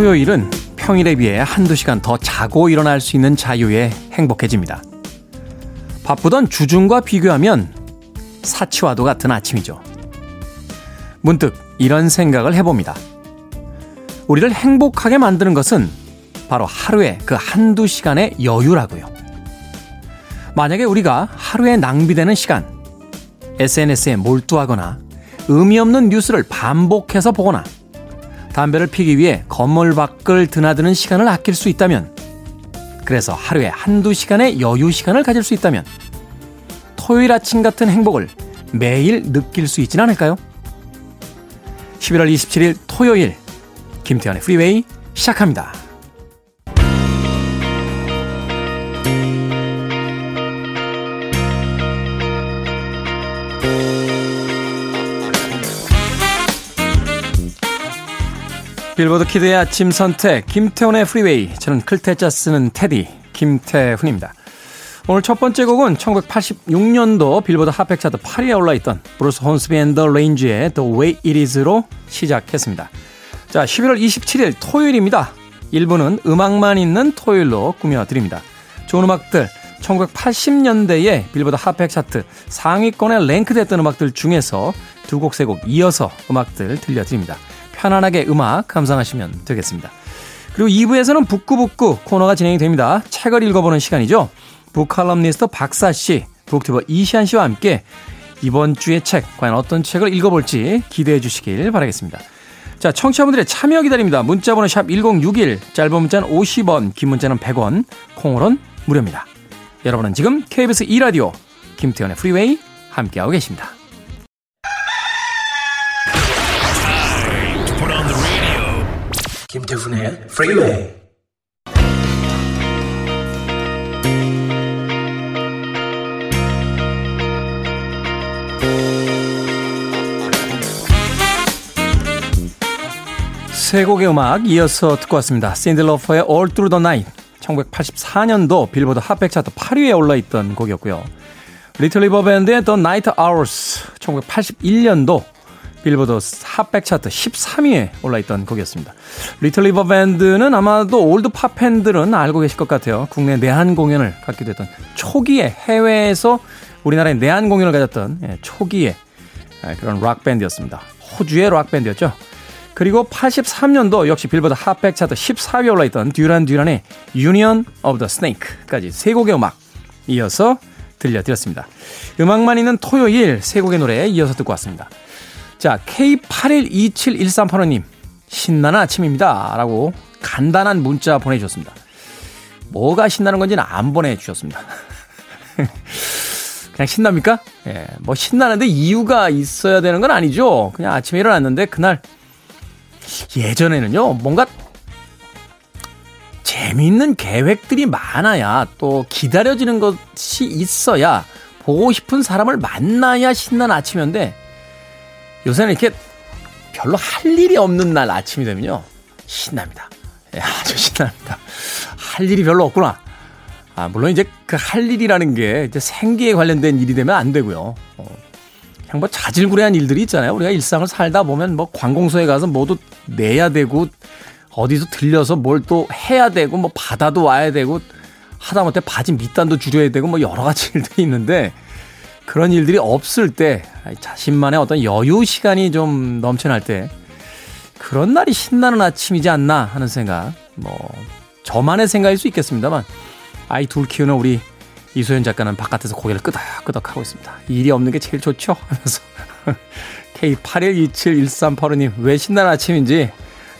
토요일은 평일에 비해 한두 시간 더 자고 일어날 수 있는 자유에 행복해집니다. 바쁘던 주중과 비교하면 사치와도 같은 아침이죠. 문득 이런 생각을 해봅니다. 우리를 행복하게 만드는 것은 바로 하루에 그 한두 시간의 여유라고요. 만약에 우리가 하루에 낭비되는 시간, SNS에 몰두하거나 의미 없는 뉴스를 반복해서 보거나 담배를 피기 위해 건물 밖을 드나드는 시간을 아낄 수 있다면 그래서 하루에 한두 시간의 여유 시간을 가질 수 있다면 토요일 아침 같은 행복을 매일 느낄 수 있진 않을까요? 11월 27일 토요일 김태훈의 Freeway 시작합니다. 빌보드 Kid의 아침 선택 김태훈의 Freeway 저는 클 태 자 쓰는 태디 김태훈입니다. 오늘 첫 번째 곡은 1986년도 빌보드 핫백 차트 8위에 올라있던 브루스 혼스비 and the Range의 The Way It Is로 시작했습니다. 자 11월 27일 토요일입니다. 1부는 음악만 있는 토요일로 꾸며드립니다. 좋은 음악들 1980년대에 빌보드 핫백 차트 상위권에 랭크됐던 음악들 중에서 두 곡, 세 곡 이어서 음악들 들려드립니다. 편안하게 음악 감상하시면 되겠습니다. 그리고 2부에서는 북구북구 코너가 진행이 됩니다. 책을 읽어보는 시간이죠. 북칼럼니스트 박사 씨, 북튜버 이시안 씨와 함께 이번 주의 책, 과연 어떤 책을 읽어볼지 기대해 주시길 바라겠습니다. 자, 청취자분들의 참여 기다립니다. 문자번호 샵 1061, 짧은 문자는 50원, 긴 문자는 100원, 콩으로는 무료입니다. 여러분은 지금 KBS 2라디오 김태훈의 Freeway 함께하고 계십니다. 김태훈의 Freeway 세 곡의 음악 이어서 듣고 왔습니다. 신디 로퍼의 All Through the Night 1984년도 빌보드 핫백 차트 8위에 올라있던 곡이었고요. 리틀 리버 밴드의 The Night Owls 1981년도 빌보드 핫백 차트 13위에 올라있던 곡이었습니다. 리틀 리버 밴드는 아마도 old 팝 팬들은 알고 계실 것 같아요. 국내 내한 공연을 갖기도 했던 초기에 해외에서 우리나라에 내한 공연을 가졌던 예, 초기에 아, 그런 락 밴드였습니다. 호주의 락 밴드였죠. 그리고 83년도 역시 빌보드 핫백 차트 14위에 올라있던 듀란 듀란의 Union of the Snake까지 세 곡의 음악 이어서 들려드렸습니다. 음악만 있는 토요일 세 곡의 노래 이어서 듣고 왔습니다. 자, K81271385님, 신나는 아침입니다. 라고 간단한 문자 보내주셨습니다. 뭐가 신나는 건지는 안 보내주셨습니다. 그냥 신납니까? 예, 뭐 신나는데 이유가 있어야 되는 건 아니죠. 그냥 아침에 일어났는데 그날 예전에는요, 뭔가 재미있는 계획들이 많아야 또 기다려지는 것이 있어야 보고 싶은 사람을 만나야 신나는 아침이었는데 요새는 이렇게 별로 할 일이 없는 날 아침이 되면요. 신납니다. 예, 아주 신납니다. 할 일이 별로 없구나. 아, 물론 이제 그 할 일이라는 게 이제 생계에 관련된 일이 되면 안 되고요. 어, 그냥 뭐 자질구레한 일들이 있잖아요. 우리가 일상을 살다 보면 뭐 관공서에 가서 뭐도 내야 되고 어디서 들려서 뭘 또 해야 되고 뭐 바다도 와야 되고 하다못해 바지 밑단도 줄여야 되고 뭐 여러 가지 일들이 있는데 그런 일들이 없을 때 자신만의 어떤 여유 시간이 좀 넘쳐날 때 그런 날이 신나는 아침이지 않나 하는 생각 뭐 저만의 생각일 수 있겠습니다만 아이 둘 키우는 우리 이소연 작가는 바깥에서 고개를 끄덕끄덕 하고 있습니다. 일이 없는 게 제일 좋죠 하면서 K81271385님 왜 신나는 아침인지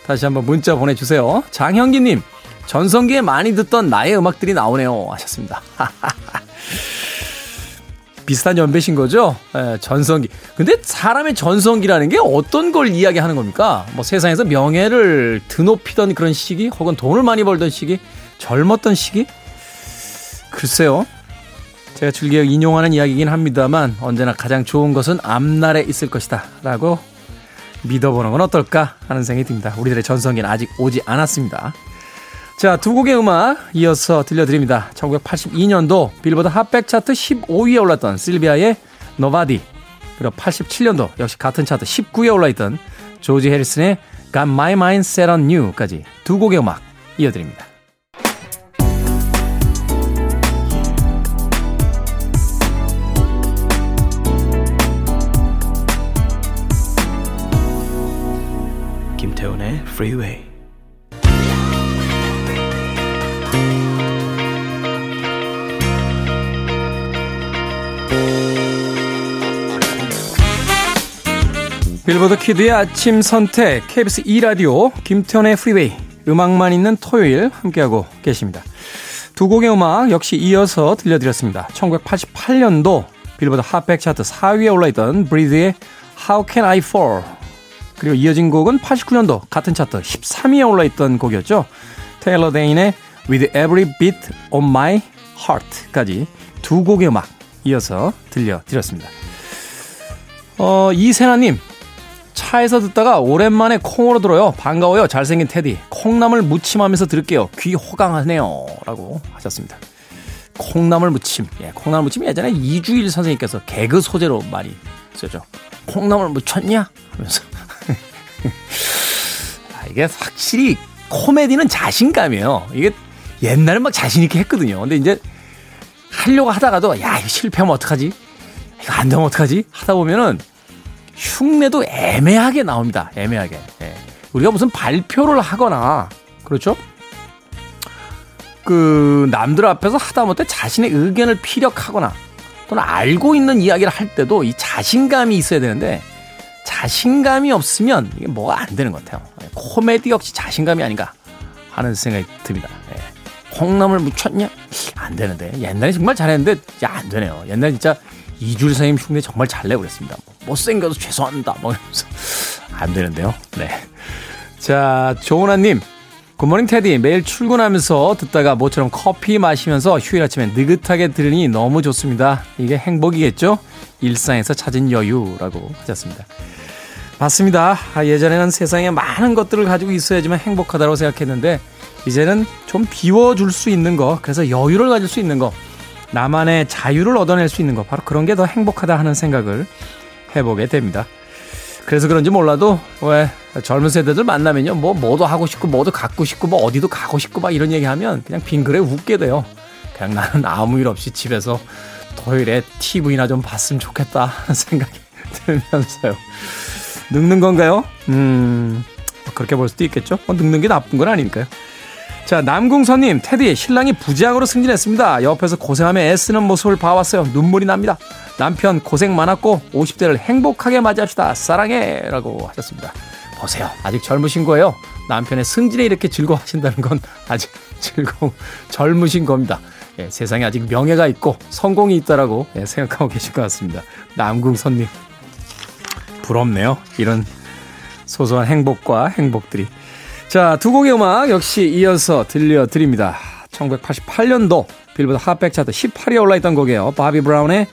다시 한번 문자 보내주세요. 장형기님 전성기에 많이 듣던 나의 음악들이 나오네요 하셨습니다. 비슷한 연배신 거죠? 예, 전성기. 근데 사람의 전성기라는 게 어떤 걸 이야기하는 겁니까? 뭐 세상에서 명예를 드높이던 그런 시기, 혹은 돈을 많이 벌던 시기, 젊었던 시기? 글쎄요. 제가 즐겨 인용하는 이야기이긴 합니다만 언제나 가장 좋은 것은 앞날에 있을 것이다. 라고 믿어보는 건 어떨까 하는 생각이 듭니다. 우리들의 전성기는 아직 오지 않았습니다. 자, 두 곡의 음악 이어서 들려드립니다. 1982년도 빌보드 핫백 차트 15위에 올랐던 실비아의 Nobody 그리고 87년도 역시 같은 차트 19위에 올라있던 조지 해리슨의 Got My Mind Set on You까지 두 곡의 음악 이어드립니다. 김태훈의 Freeway 빌보드 Kid의 아침 선택 KBS 2라디오 김태훈의 Freeway 음악만 있는 토요일 함께하고 계십니다. 두 곡의 음악 역시 이어서 들려드렸습니다. 1988년도 빌보드 핫백 차트 4위에 올라있던 브리드의 How Can I Fall 그리고 이어진 곡은 89년도 같은 차트 13위에 올라있던 곡이었죠. 테일러 데인의 With Every Beat of My Heart까지 두 곡의 음악 이어서 들려드렸습니다. 어, 이세나님, 차에서 듣다가 오랜만에 콩으로 들어요. 반가워요. 잘생긴 테디. 콩나물 무침하면서 들을게요. 귀 호강하네요. 라고 하셨습니다. 콩나물 무침. 예, 콩나물 무침 예전에 이주일 선생님께서 개그 소재로 많이 쓰죠. 콩나물 무쳤냐? 하면서. 아, 이게 확실히 코미디는 자신감이에요. 이게 옛날에 막 자신있게 했거든요. 근데 이제 하려고 하다가도 야, 이거 실패하면 어떡하지? 이거 안 되면 어떡하지? 하다 보면은 흉내도 애매하게 나옵니다. 애매하게. 예. 우리가 무슨 발표를 하거나 그렇죠? 그 남들 앞에서 하다못해 자신의 의견을 피력하거나 또는 알고 있는 이야기를 할 때도 이 자신감이 있어야 되는데 자신감이 없으면 이게 뭐가 안 되는 것 같아요. 예. 코미디 역시 자신감이 아닌가 하는 생각이 듭니다. 예. 콩나물 묻혔냐? 안 되는데 옛날에 정말 잘했는데 안 되네요. 옛날 진짜 이줄 선생님 흉내 정말 잘 내고 그랬습니다. 뭐, 못생겨서 죄송합니다. 뭐 이러면서. 안 되는데요. 네. 자, 조은아님. 굿모닝 테디. 매일 출근하면서 듣다가 모처럼 커피 마시면서 휴일 아침에 느긋하게 들으니 너무 좋습니다. 이게 행복이겠죠? 일상에서 찾은 여유라고 하셨습니다. 맞습니다. 아, 예전에는 세상에 많은 것들을 가지고 있어야지만 행복하다고 생각했는데 이제는 좀 비워줄 수 있는 거, 그래서 여유를 가질 수 있는 거, 나만의 자유를 얻어낼 수 있는 것 바로 그런 게 더 행복하다 하는 생각을 해보게 됩니다. 그래서 그런지 몰라도 왜 젊은 세대들 만나면요 뭐 뭐도 하고 싶고 뭐도 갖고 싶고 뭐 어디도 가고 싶고 막 이런 얘기하면 그냥 빙그레 웃게 돼요. 그냥 나는 아무 일 없이 집에서 토요일에 TV나 좀 봤으면 좋겠다 하는 생각이 들면서요. 늙는 건가요? 음 그렇게 볼 수도 있겠죠. 뭐 늙는 게 나쁜 건 아니니까요. 자, 남궁선님, 테디, 신랑이 부장으로 승진했습니다. 옆에서 고생하며 애쓰는 모습을 봐왔어요. 눈물이 납니다. 남편 고생 많았고, 50대를 행복하게 맞이합시다. 사랑해! 라고 하셨습니다. 보세요. 아직 젊으신 거예요. 남편의 승진에 이렇게 즐거워하신다는 건 아직 즐거운, 젊으신 겁니다. 예, 세상에 아직 명예가 있고, 성공이 있다라고 예, 생각하고 계신 것 같습니다. 남궁선님. 부럽네요. 이런 소소한 행복과 행복들이. 자, 두 곡의 음악 역시 이어서 들려드립니다. 1988년도 빌보드 핫백 차트 18위에 올라있던 곡이에요. 바비 브라운의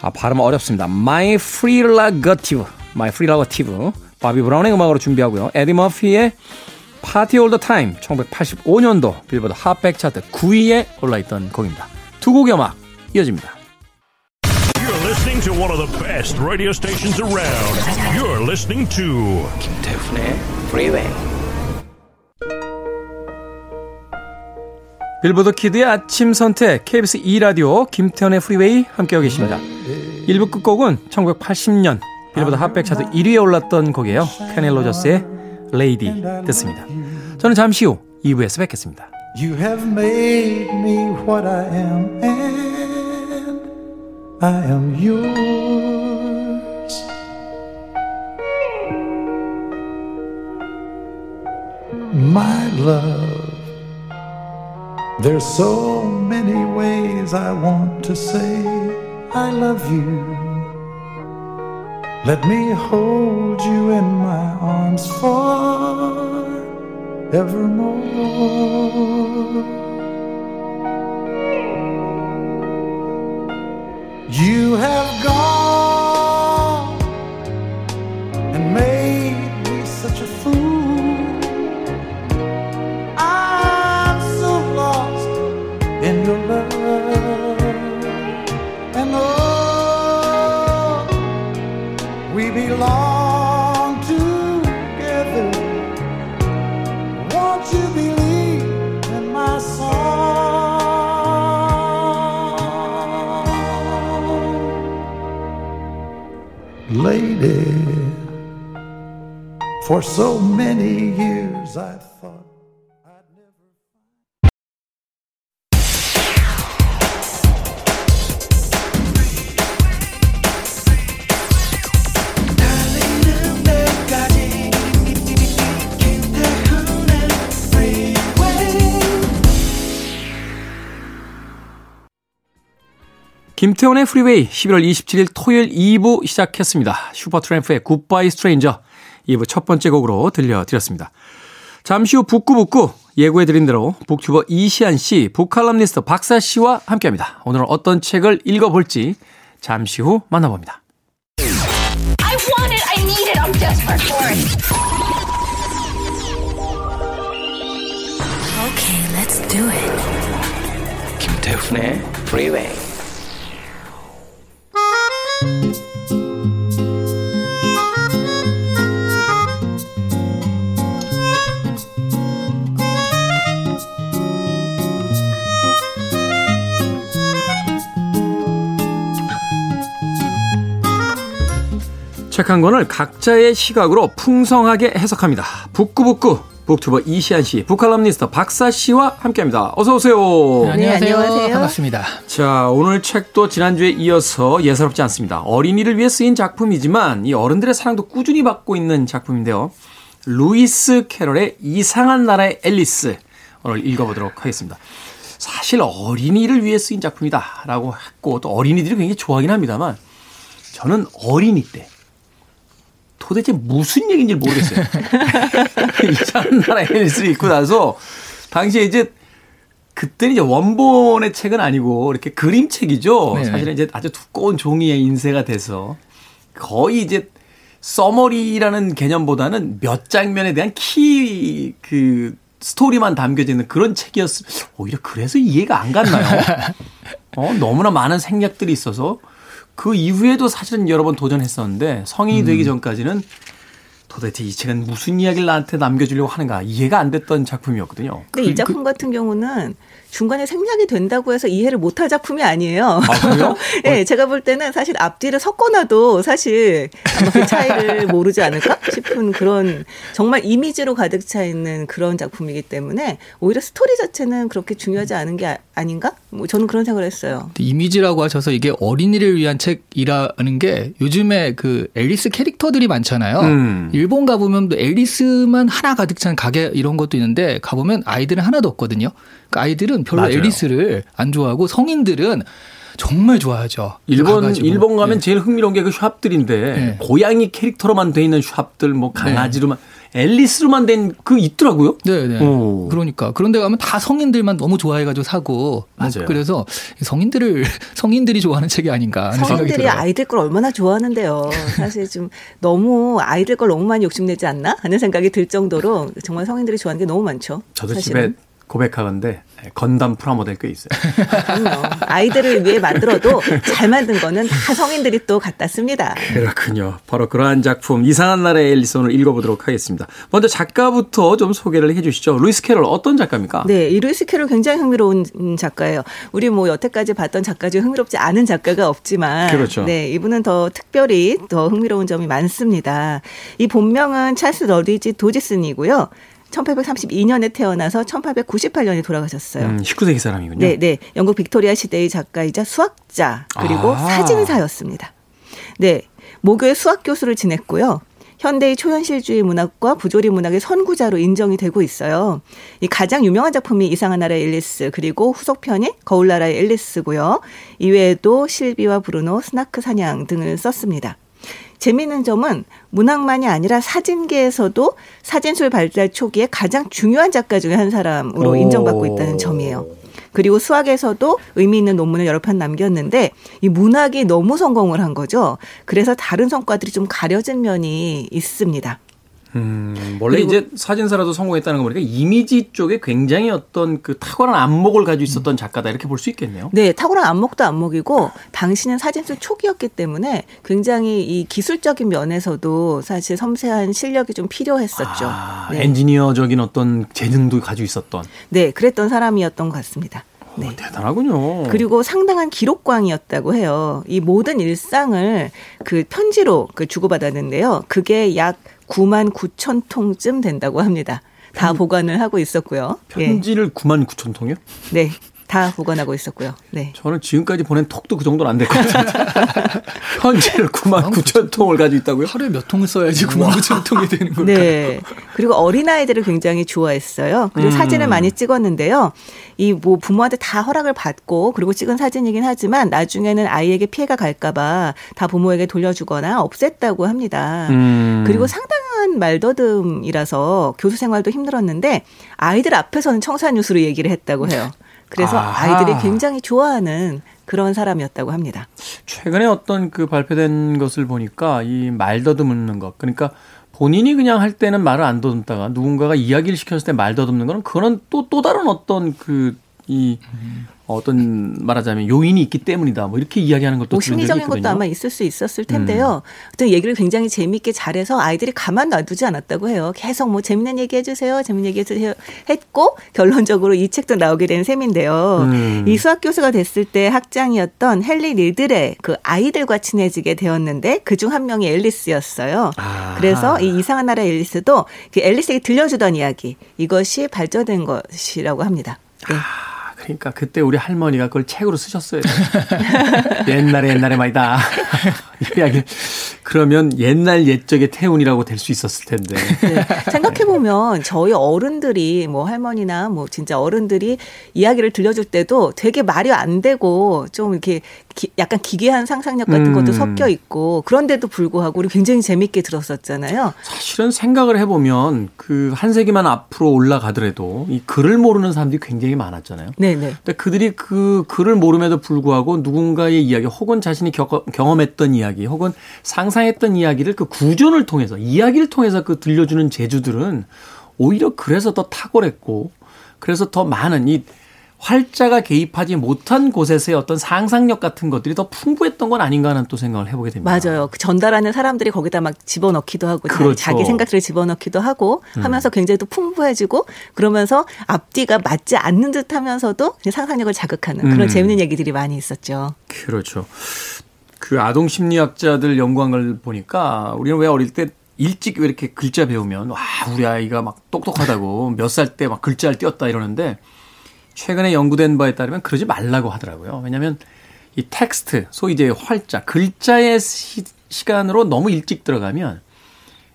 아, 발음 어렵습니다. My Prerogative. My Prerogative. 바비 브라운의 음악으로 준비하고요. 에디 머피의 Party All The Time. 1985년도 빌보드 핫백 차트 9위에 올라있던 곡입니다. 두 곡의 음악 이어집니다. You're listening to one of the best radio stations around. You're listening to 김태훈의 Freeway. 빌보드 Kid의 아침 선택 KBS 2라디오 김태훈의 Freeway 함께하고 계십니다. 1부 끝곡은 1980년 빌보드 핫백 차트 1위에 올랐던 곡이에요. 케니 로저스의 Lady 듣습니다. 저는 잠시 후 2부에서 뵙겠습니다. You have made me what I am and I am yours. My love There's so many ways I want to say I love you. Let me hold you in my arms forevermore. You have gone and made so many years I thought. 김태훈의 프리웨이 11월 27일 토요일 2부 시작했습니다. 슈퍼트램프의 굿바이 스트레인저 2부 첫 번째 곡으로 들려드렸습니다. 잠시 후 북구북구 예고해드린 대로 북튜버 이시안 씨, 북칼럼니스트 박사 씨와 함께합니다. 오늘은 어떤 책을 읽어볼지 잠시 후 만나봅니다. I want it. I need it. I'm desperate for it. Okay, let's do it. 김태훈의 Freeway 책 한 권을 각자의 시각으로 풍성하게 해석합니다. 북구북구 북튜버 이시안 씨, 북칼럼니스트 박사 씨와 함께합니다. 어서 오세요. 안녕하세요. 네, 안녕하세요. 반갑습니다. 자, 오늘 책도 지난주에 이어서 예사롭지 않습니다. 어린이를 위해 쓰인 작품이지만 이 어른들의 사랑도 꾸준히 받고 있는 작품인데요. 루이스 캐럴의 이상한 나라의 앨리스 오늘 읽어보도록 하겠습니다. 사실 어린이를 위해 쓰인 작품이다라고 했고 또 어린이들이 굉장히 좋아하긴 합니다만 저는 어린이 때 도대체 무슨 얘기인지 모르겠어요. 이상한 나라의 앨리스를 읽고 나서 당시에 이제 그때는 이제 원본의 책은 아니고 이렇게 그림책이죠. 네. 사실은 이제 아주 두꺼운 종이에 인쇄가 돼서 거의 이제 써머리라는 개념보다는 몇 장면에 대한 키 그 스토리만 담겨져 있는 그런 책이었. 오히려 그래서 이해가 안 갔나요? 어 너무나 많은 생략들이 있어서 그 이후에도 사실은 여러 번 도전했었는데 성인이 되기 전까지는 도대체 이 책은 무슨 이야기를 나한테 남겨주려고 하는가 이해가 안 됐던 작품이었거든요. 근데 이 작품 같은 경우는 중간에 생략이 된다고 해서 이해를 못할 작품이 아니에요. 아, 그래요? 네, 제가 볼 때는 사실 앞뒤를 섞어놔도 사실 아마 그 차이를 모르지 않을까 싶은 그런 정말 이미지로 가득 차 있는 그런 작품이기 때문에 오히려 스토리 자체는 그렇게 중요하지 않은 게 아, 닌가뭐 저는 그런 생각을 했어요. 이미지라고 하셔서 이게 어린이를 위한 책이라는 게 요즘에 그 앨리스 캐릭터들이 많잖아요. 음. 일본 가보면 또 앨리스만 하나 가득 찬 가게 이런 것도 있는데 가보면 아이들은 하나도 없거든요. 그 아이들은 별로 맞아요. 앨리스를 안 좋아하고 성인들은 정말 좋아하죠. 일본 가가지고. 일본 가면 네. 제일 흥미로운 게 그 샵들인데 네. 고양이 캐릭터로만 돼 있는 샵들 뭐 강아지로만 앨리스로만 된 그 있더라고요. 네, 네. 오. 그러니까 그런데 가면 다 성인들만 너무 좋아해가지고 사고 뭐 맞아요. 그래서 성인들을 성인들이 좋아하는 책이 아닌가 하는 생각이 성인들이 들어요. 아이들 걸 얼마나 좋아하는데요. 사실 좀 너무 아이들 걸 너무 많이 욕심내지 않나 하는 생각이 들 정도로 정말 성인들이 좋아하는 게 너무 많죠. 저도 사실은. 집에 고백하건데 건담 프라모델 꽤 있어요. 아이들을 위해 만들어도 잘 만든 거는 다 성인들이 또 갖다 씁니다. 그렇군요. 바로 그러한 작품 이상한 나라의 앨리스 오늘 읽어보도록 하겠습니다. 먼저 작가부터 좀 소개를 해주시죠. 루이스 캐럴 어떤 작가입니까? 네, 이 루이스 캐롤 굉장히 흥미로운 음, 작가예요. 우리 뭐 여태까지 봤던 작가 중에 흥미롭지 않은 작가가 없지만, 그렇죠. 네, 이분은 더 특별히 더 흥미로운 점이 많습니다. 이 본명은 찰스 러트위지 도지슨이고요. 1832년에 태어나서 1898년에 돌아가셨어요. 음, 19세기 사람이군요. 네, 네. 영국 빅토리아 시대의 작가이자 수학자 그리고 아. 사진사였습니다. 네. 모교의 수학 교수를 지냈고요. 현대의 초현실주의 문학과 부조리 문학의 선구자로 인정이 되고 있어요. 이 가장 유명한 작품이 이상한 나라의 앨리스 그리고 후속편이 거울 나라의 앨리스고요. 이외에도 실비와 브루노, 스나크 사냥 등을 썼습니다. 재미있는 점은 문학만이 아니라 사진계에서도 사진술 발달 초기에 가장 중요한 작가 중에 한 사람으로 오. 인정받고 있다는 점이에요. 그리고 수학에서도 의미 있는 논문을 여러 편 남겼는데 이 문학이 너무 성공을 한 거죠. 그래서 다른 성과들이 좀 가려진 면이 있습니다. 음, 원래 이제 사진사라도 성공했다는 거 보니까 이미지 쪽에 굉장히 어떤 그 탁월한 안목을 가지고 있었던 작가다 이렇게 볼 수 있겠네요. 네, 탁월한 안목도 안목이고 당시는 사진술 초기였기 때문에 굉장히 이 기술적인 면에서도 사실 섬세한 실력이 좀 필요했었죠. 아, 네. 엔지니어적인 어떤 재능도 가지고 있었던. 네, 그랬던 사람이었던 것 같습니다. 네. 오, 대단하군요. 그리고 상당한 기록광이었다고 해요. 이 모든 일상을 그 편지로 그 주고받았는데요. 그게 약 9만 9천 통쯤 된다고 합니다. 다 보관을 하고 있었고요. 편지를 9만 9천 통이요? 예. 네. 다 보관하고 있었고요. 네. 저는 지금까지 보낸 톡도 그 정도는 안 될 것 같은데. 편지를 9만 9천 통을 가지고 있다고요? 하루에 몇 통을 써야지 9만 9천 통이 되는 걸까요? 네. 그리고 어린아이들을 굉장히 좋아했어요. 그리고 음. 사진을 많이 찍었는데요. 이 뭐 부모한테 다 허락을 받고 그리고 찍은 사진이긴 하지만 나중에는 아이에게 피해가 갈까봐 다 부모에게 돌려주거나 없앴다고 합니다. 음. 그리고 상당한 말더듬이라서 교수 생활도 힘들었는데 아이들 앞에서는 청산 뉴스로 얘기를 했다고 해요. 그래서 아하. 아이들이 굉장히 좋아하는 그런 사람이었다고 합니다. 최근에 어떤 그 발표된 것을 보니까 이 말 더듬는 것. 그러니까 본인이 그냥 할 때는 말을 안 더듬다가 누군가가 이야기를 시켰을 때 말 더듬는 거는 그거는 또, 또 다른 어떤 그, 이, 어떤 말하자면 요인이 있기 때문이다. 뭐 이렇게 이야기하는 것도 뭐 심리적인 것도. 음. 아마 있을 수 있었을 텐데요. 어떤 얘기를 굉장히 재미있게 잘해서 아이들이 가만 놔두지 않았다고 해요. 계속 뭐 재밌는 얘기 해주세요, 재밌는 얘기 해주세요 했고 결론적으로 이 책도 나오게 된 셈인데요. 음. 이 수학 교수가 됐을 때 학장이었던 헨리 리들의 그 아이들과 친해지게 되었는데 그중 한 명이 앨리스였어요. 아하. 그래서 이 이상한 나라 앨리스도 그 앨리스에게 들려주던 이야기 이것이 발전된 것이라고 합니다. 네. 아, 그러니까 그때 우리 할머니가 그걸 책으로 쓰셨어요. 옛날에 옛날에 말이다. 이 이야기. 그러면 옛날 옛적의 태운이라고 될 수 있었을 텐데. 네. 생각해 보면 저희 어른들이 뭐 할머니나 뭐 진짜 어른들이 이야기를 들려줄 때도 되게 말이 안 되고 좀 이렇게 기- 약간 기괴한 상상력 같은 것도 음. 섞여 있고 그런데도 불구하고 우리 굉장히 재밌게 들었었잖아요. 사실은 생각을 해보면 그 한 세기만 앞으로 올라가더라도 이 글을 모르는 사람들이 굉장히 많았잖아요. 네네. 근데 그들이 그 글을 모름에도 불구하고 누군가의 이야기 혹은 자신이 겪, 경험했던 이야기 혹은 상상했던 이야기를 그 구전을 통해서 이야기를 통해서 그 들려주는 재주들은 오히려 그래서 더 탁월했고 그래서 더 많은 이 활자가 개입하지 못한 곳에서의 어떤 상상력 같은 것들이 더 풍부했던 건 아닌가 하는 또 생각을 해보게 됩니다. 맞아요. 그 전달하는 사람들이 거기다 막 집어넣기도 하고 자- 그렇죠. 자기 생각들을 집어넣기도 하고 음. 하면서 굉장히 또 풍부해지고 그러면서 앞뒤가 맞지 않는 듯 하면서도 상상력을 자극하는 그런 음. 재밌는 얘기들이 많이 있었죠. 그렇죠. 그 아동 심리학자들 연구한 걸 보니까 우리는 왜 어릴 때 일찍 왜 이렇게 글자 배우면 와 우리 아이가 막 똑똑하다고 몇 살 때 막 글자를 띄웠다 이러는데 최근에 연구된 바에 따르면 그러지 말라고 하더라고요. 왜냐하면 이 텍스트 소위 이제 활자 글자의 시, 시간으로 너무 일찍 들어가면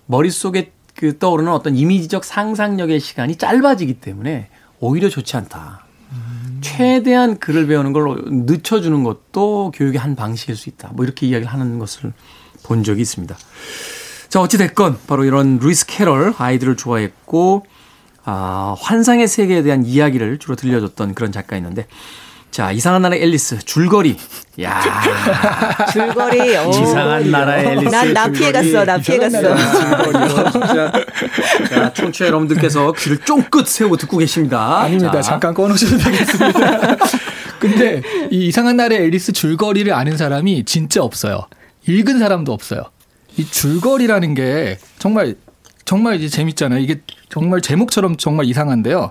머릿속에 그 떠오르는 어떤 이미지적 상상력의 시간이 짧아지기 때문에 오히려 좋지 않다. 최대한 글을 배우는 걸 늦춰주는 것도 교육의 한 방식일 수 있다. 뭐 이렇게 이야기를 하는 것을 본 적이 있습니다. 자, 어찌됐건 바로 이런 루이스 캐럴 아이들을 좋아했고, 아, 환상의 세계에 대한 이야기를 주로 들려줬던 그런 작가였는데, 자, 이상한 나라의 앨리스, 줄거리. 야 줄거리. 오. 이상한 나라의 앨리스. 난, 나 피해 갔어. 나 피해 갔어. 줄거리요. 진짜. 자, 청취자 여러분들께서 귀를 쫑긋 세우고 듣고 계십니다. 아닙니다. 자. 잠깐 꺼놓으셔도 되겠습니다. 근데 이 이상한 날의 앨리스 줄거리를 아는 사람이 진짜 없어요. 읽은 사람도 없어요. 이 줄거리라는 게 정말 정말 이제 재밌잖아요. 이게 정말 제목처럼 정말 이상한데요.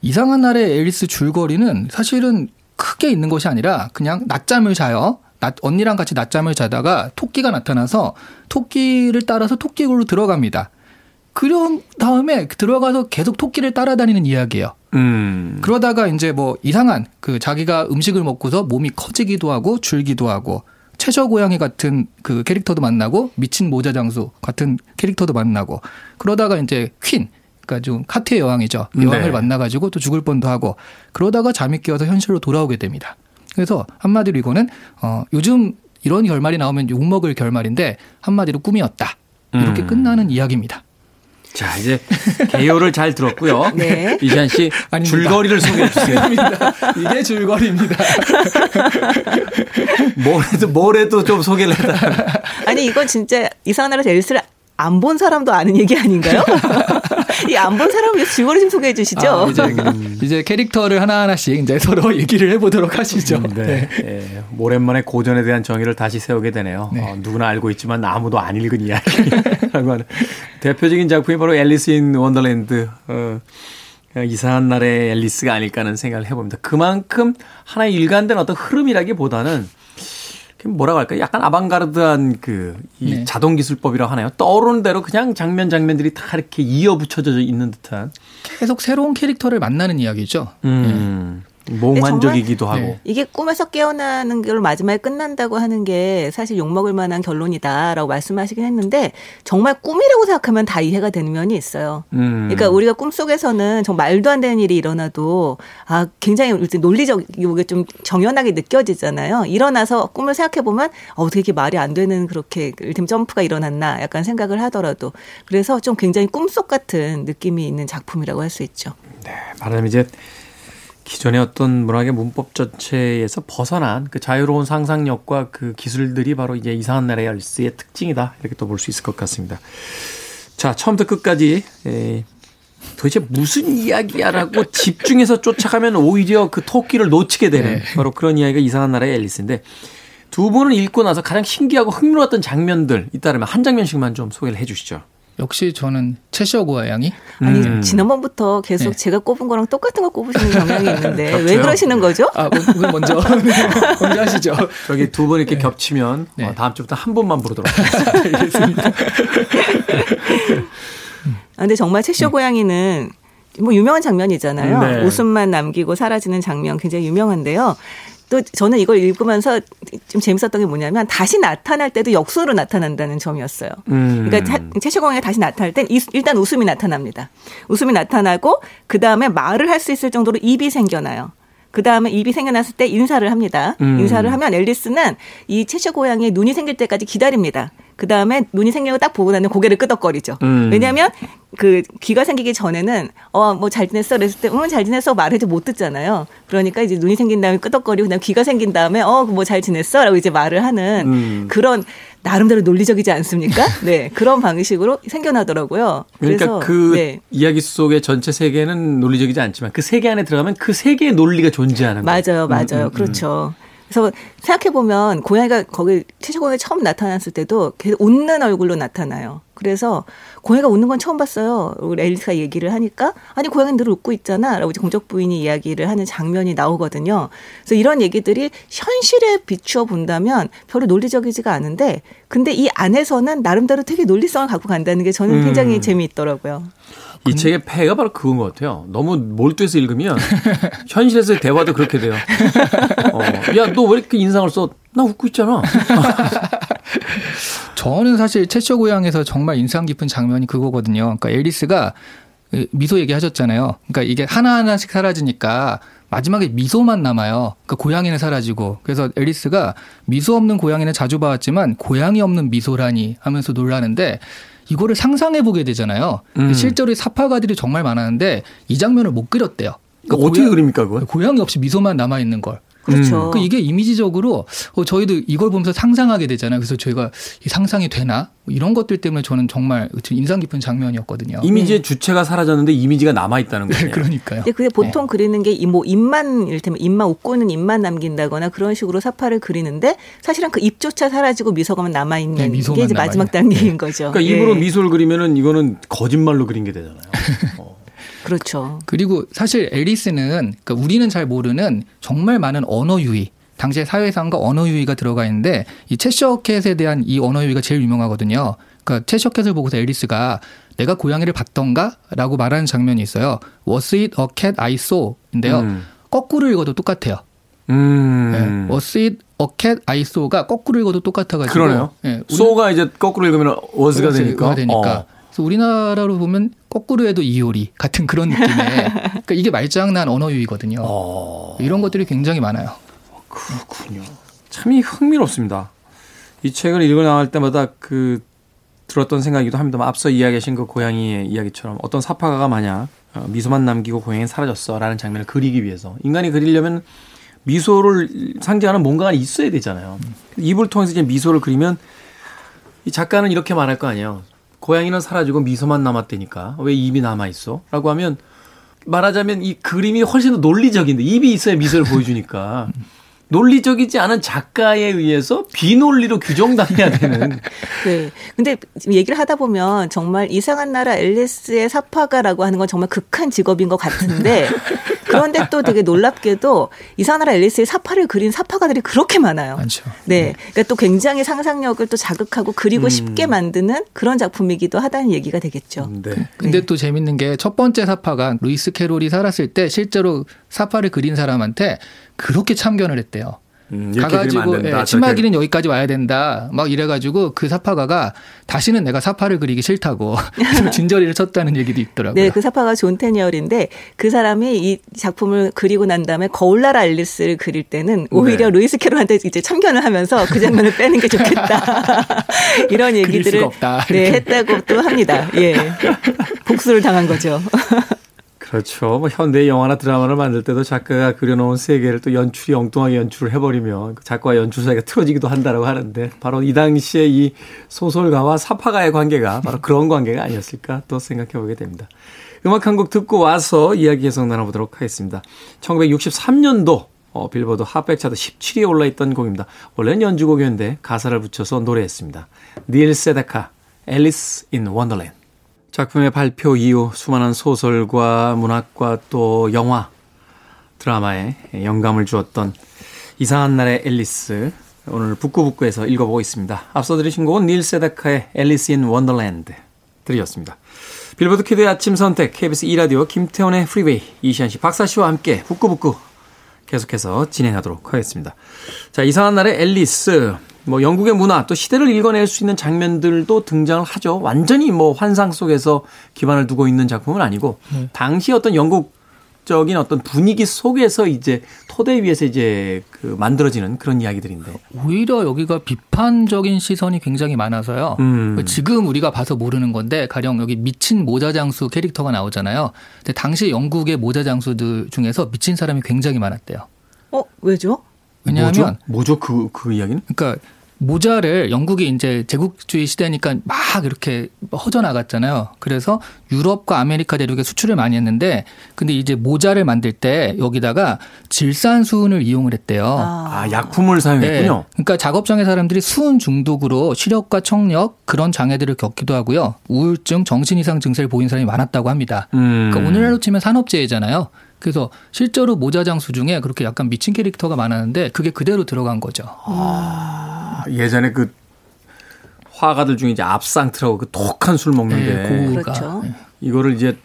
이상한 날의 앨리스 줄거리는 사실은 크게 있는 것이 아니라 그냥 낮잠을 자요. 낮, 언니랑 같이 낮잠을 자다가 토끼가 나타나서 토끼를 따라서 토끼굴로 들어갑니다. 그런 다음에 들어가서 계속 토끼를 따라다니는 이야기예요. 음. 그러다가 이제 뭐 이상한 그 자기가 음식을 먹고서 몸이 커지기도 하고 줄기도 하고 최저 고양이 같은 그 캐릭터도 만나고 미친 모자 장수 같은 캐릭터도 만나고 그러다가 이제 퀸 그러니까 좀 카트의 여왕이죠. 여왕을 네. 만나가지고 또 죽을 뻔도 하고 그러다가 잠이 깨어서 현실로 돌아오게 됩니다. 그래서 한마디로 이거는 어 요즘 이런 결말이 나오면 욕먹을 결말인데 한마디로 꿈이었다. 이렇게 음. 끝나는 이야기입니다. 자, 이제 개요를 잘 들었고요. 네. 이시안 씨 아닙니다. 줄거리를 소개해 주세요. 이게 줄거리입니다. 뭘 해도 뭘 해도 좀 소개를 해달라. 아니 이건 진짜 이상한 나라 앨리스를 안 본 사람도 아는 얘기 아닌가요? 이 안 본 사람을 위해서 줄거리 좀 소개해 주시죠. 아, 이제, 이제 캐릭터를 하나하나씩 이제 서로 얘기를 해보도록 하시죠. 네. 예, 오랜만에 고전에 대한 정의를 다시 세우게 되네요. 네. 어, 누구나 알고 있지만 아무도 안 읽은 이야기라고 하는 대표적인 작품이 바로 Alice in Wonderland. 어, 이상한 나라의 앨리스가 아닐까 하는 생각을 해봅니다. 그만큼 하나의 일관된 어떤 흐름이라기보다는 그 뭐라고 할까요? 약간 아방가르드한 그, 이 네. 자동 기술법이라고 하나요? 떠오르는 대로 그냥 장면 장면들이 다 이렇게 이어 붙여져 있는 듯한, 계속 새로운 캐릭터를 만나는 이야기죠. 음, 몽환적이기도 하고. 네. 이게 꿈에서 깨어나는 걸 마지막에 끝난다고 하는 게 사실 욕먹을 만한 결론이다라고 말씀하시긴 했는데 정말 꿈이라고 생각하면 다 이해가 되는 면이 있어요. 음. 그러니까 우리가 꿈 속에서는 정말 말도 안 되는 일이 일어나도 아 굉장히 논리적 이게 좀 정연하게 느껴지잖아요. 일어나서 꿈을 생각해 보면 어, 어떻게 이렇게 말이 안 되는 그렇게 점프가 일어났나 약간 생각을 하더라도 그래서 좀 굉장히 꿈속 같은 느낌이 있는 작품이라고 할 수 있죠. 말하자면 이제 기존의 어떤 문학의 문법 전체에서 벗어난 그 자유로운 상상력과 그 기술들이 바로 이제 이상한 나라의 열쇠의 특징이다. 이렇게 또 볼 수 있을 것 같습니다. 자, 처음부터 끝까지 에, 도대체 무슨 이야기야라고 집중해서 쫓아가면 오히려 그 토끼를 놓치게 되는 바로 그런 이야기가 이상한 나라의 앨리스인데 두 분은 읽고 나서 가장 신기하고 흥미로웠던 장면들 있다면 한 장면씩만 좀 소개를 해 주시죠. 역시 저는 채셔 고양이. 아니 음. 지난번부터 계속 네. 제가 꼽은 거랑 똑같은 거 꼽으시는 경향이 있는데 왜 그렇죠. 그러시는 거죠? 아, 뭐, 그건 먼저 먼저 하시죠. 저기 두 분 이렇게 겹치면 네. 어, 다음 주부터 한 분만 부르도록 하겠습니다. 아, 근데 정말 채쇼 고양이는 뭐 유명한 장면이잖아요. 네. 웃음만 남기고 사라지는 장면 굉장히 유명한데요. 또 저는 이걸 읽으면서 좀 재밌었던 게 뭐냐면 다시 나타날 때도 역수로 나타난다는 점이었어요. 음. 그러니까 고양이가 다시 나타날 땐 이- 일단 웃음이 나타납니다. 웃음이 나타나고 그 다음에 말을 할 수 있을 정도로 입이 생겨나요. 그 다음에 입이 생겨났을 때 인사를 합니다. 음. 인사를 하면 앨리스는 이 채쇼 고양이의 눈이 생길 때까지 기다립니다. 그 다음에 눈이 생기고 딱 보고 나면 고개를 끄덕거리죠. 음. 왜냐하면 그 귀가 생기기 전에는 어 뭐 잘 지냈어 그랬을 때 응 잘 지냈어 말해도 못 듣잖아요. 그러니까 이제 눈이 생긴 다음에 끄덕거리고 그다음 귀가 생긴 다음에 어 뭐 잘 지냈어라고 이제 말을 하는 음. 그런 나름대로 논리적이지 않습니까? 네 그런 방식으로 생겨나더라고요. 그러니까 그래서 그 네. 이야기 속의 전체 세계는 논리적이지 않지만 그 세계 안에 들어가면 그 세계의 논리가 존재하는 거예요. 맞아요, 맞아요. 음, 음, 그렇죠. 그래서 생각해 보면 고양이가 거기 채식고양이 처음 나타났을 때도 계속 웃는 얼굴로 나타나요. 그래서 고양이가 웃는 건 처음 봤어요. 우리 앨리스가 얘기를 하니까 아니 고양이는 늘 웃고 있잖아라고 이제 공적 부인이 이야기를 하는 장면이 나오거든요. 그래서 이런 얘기들이 현실에 비추어 본다면 별로 논리적이지가 않은데 근데 이 안에서는 나름대로 되게 논리성을 갖고 간다는 게 저는 굉장히 음. 재미있더라고요. 이 책의 폐가 바로 그건 것 같아요. 너무 몰두해서 읽으면 현실에서의 대화도 그렇게 돼요. 어, 야, 너 왜 이렇게 인상을 써? 나 웃고 있잖아. 저는 사실 채쇼 고향에서 정말 인상 깊은 장면이 그거거든요. 그러니까 앨리스가 미소 얘기하셨잖아요. 그러니까 이게 하나하나씩 사라지니까 마지막에 미소만 남아요. 그러니까 고양이는 사라지고. 그래서 앨리스가 미소 없는 고양이는 자주 봐왔지만 고양이 없는 미소라니 하면서 놀라는데 이거를 상상해 보게 되잖아요. 음. 실제로 사파가들이 정말 많았는데 이 장면을 못 그렸대요. 그러니까 어떻게 고양- 그립니까, 그걸? 고양이 없이 미소만 남아 있는 걸. 그렇죠. 그 이게 이미지적으로 어, 저희도 이걸 보면서 상상하게 되잖아요. 그래서 저희가 이 상상이 되나 뭐 이런 것들 때문에 저는 정말 인상 깊은 장면이었거든요. 이미지의 주체가 사라졌는데 이미지가 남아 있다는 거예요. 네, 그러니까요. 근데 그게 보통 그리는 게 뭐 입만 이를테면 입만 웃고 있는 입만 남긴다거나 그런 식으로 사파를 그리는데 사실은 그 입조차 사라지고 미소가만 남아 네, 있는 미소만 게 이제. 마지막 단계인 거죠. 그러니까 예. 입으로 미소를 그리면은 이거는 거짓말로 그린 게 되잖아요. 어. 그렇죠. 그리고 사실 앨리스는 그러니까 우리는 잘 모르는 정말 많은 언어 유희 당시의 사회상과 언어 유희가 들어가 있는데 이 채셔캣에 대한 이 언어 유희가 제일 유명하거든요. 그러니까 채셔캣을 보고서 앨리스가 내가 고양이를 봤던가라고 말하는 장면이 있어요. Was it a cat I saw?인데요. 음. 거꾸로 읽어도 똑같아요. 음. 네. Was it a cat I saw가 거꾸로 읽어도 똑같아가지고. 그러네요. 네, 소가 이제 거꾸로 읽으면 was가 되니까. 되니까. 어. 우리나라로 보면 거꾸로 해도 이효리 같은 그런 느낌의. 그러니까 이게 말장난 언어 유희거든요. 어. 이런 것들이 굉장히 많아요. 그렇군요. 참이 흥미롭습니다. 이 책을 읽어 나갈 때마다 그 들었던 생각이기도 합니다만 앞서 이야기하신 그 고양이의 이야기처럼 어떤 사파가가 만약 어, 미소만 남기고 고양이는 사라졌어라는 장면을 그리기 위해서 인간이 그리려면 미소를 상징하는 뭔가가 있어야 되잖아요. 입을 통해서 이제 미소를 그리면 이 작가는 이렇게 말할 거 아니에요. 고양이는 사라지고 미소만 남았다니까 왜 입이 남아 있어? 라고 하면 말하자면 이 그림이 훨씬 더 논리적인데 입이 있어야 미소를 보여주니까 논리적이지 않은 작가에 의해서 비논리로 규정당해야 되는 네. 근데 지금 얘기를 하다 보면 정말 이상한 나라 앨리스의 사파가라고 하는 건 정말 극한 직업인 것 같은데 그런데 또 되게 놀랍게도 이상한 나라 앨리스의 사파를 그린 사파가들이 그렇게 많아요. 많죠. 네. 그러니까 또 굉장히 상상력을 또 자극하고 그리고 쉽게 만드는 그런 작품이기도 하다는 얘기가 되겠죠. 네. 근데 또 재밌는 게 첫 번째 사파가 루이스 캐롤이 살았을 때 실제로 사파를 그린 사람한테 그렇게 참견을 했대요. 음, 가가지고. 예, 치마 길이는 여기까지 와야 된다. 막 이래가지고 그 사파가가 다시는 내가 사파를 그리기 싫다고 진저리를 쳤다는 얘기도 있더라고요. 네, 그 삽화가 존 테니얼인데 그 사람이 이 작품을 그리고 난 다음에 거울나라 앨리스를 그릴 때는 오히려 네. 루이스 캐롤한테 이제 참견을 하면서 그 장면을 빼는 게 좋겠다. 이런 얘기들을 수가 없다. 네, 했다고 또 합니다. 예. 복수를 당한 거죠. 그렇죠. 뭐 현대 영화나 드라마를 만들 때도 작가가 그려놓은 세계를 또 연출이 엉뚱하게 연출을 해버리면 그 작가와 연출 사이가 틀어지기도 한다라고 하는데 바로 이 당시에 이 소설가와 삽화가의 관계가 바로 그런 관계가 아니었을까 또 생각해 보게 됩니다. 음악 한 곡 듣고 와서 이야기 계속 나눠보도록 하겠습니다. 1963년도 어, 빌보드 핫백 차트 17위에 올라있던 곡입니다. 원래는 연주곡이었는데 가사를 붙여서 노래했습니다. 닐 세다카, Alice in Wonderland. 작품의 발표 이후 수많은 소설과 문학과 또 영화, 드라마에 영감을 주었던 이상한 나라의 앨리스 오늘 북구북구에서 읽어보고 있습니다. 앞서 들으신 곡은 닐 세다카의 Alice in Wonderland 들으셨습니다. 빌보드 키드의 아침 선택 KBS 2라디오 김태훈의 프리웨이 이시한 씨 박사 씨와 함께 북구북구 계속해서 진행하도록 하겠습니다. 자, 이상한 나라의 앨리스 뭐 영국의 문화 또 시대를 읽어낼 수 있는 장면들도 등장을 하죠. 완전히 뭐 환상 속에서 기반을 두고 있는 작품은 아니고 당시 어떤 영국적인 어떤 분위기 속에서 이제 토대 위에서 이제 그 만들어지는 그런 이야기들인데. 오히려 여기가 비판적인 시선이 굉장히 많아서요. 음. 지금 우리가 봐서 모르는 건데 가령 여기 미친 모자 장수 캐릭터가 나오잖아요. 근데 당시 영국의 모자 장수들 중에서 미친 사람이 굉장히 많았대요. 어, 왜죠? 왜냐하면 뭐죠? 뭐죠? 그, 그 이야기는? 그러니까 모자를 영국이 이제 제국주의 시대니까 막 이렇게 퍼져 나갔잖아요. 그래서 유럽과 아메리카 대륙에 수출을 많이 했는데 근데 이제 모자를 만들 때 여기다가 질산수은을 이용을 했대요. 아, 약품을 사용했군요. 네. 그러니까 작업장의 사람들이 수은 중독으로 시력과 청력 그런 장애들을 겪기도 하고요. 우울증, 정신 이상 증세를 보인 사람이 많았다고 합니다. 음. 그러니까 오늘날로 치면 산업재해잖아요. 그래서 실제로 모자 장수 중에 그렇게 약간 미친 캐릭터가 많았는데 그게 그대로 들어간 거죠. 예전에 그 화가들 중에 이제 압상트라고 그 독한 술 먹는데 네. 그렇죠. 이거를 이제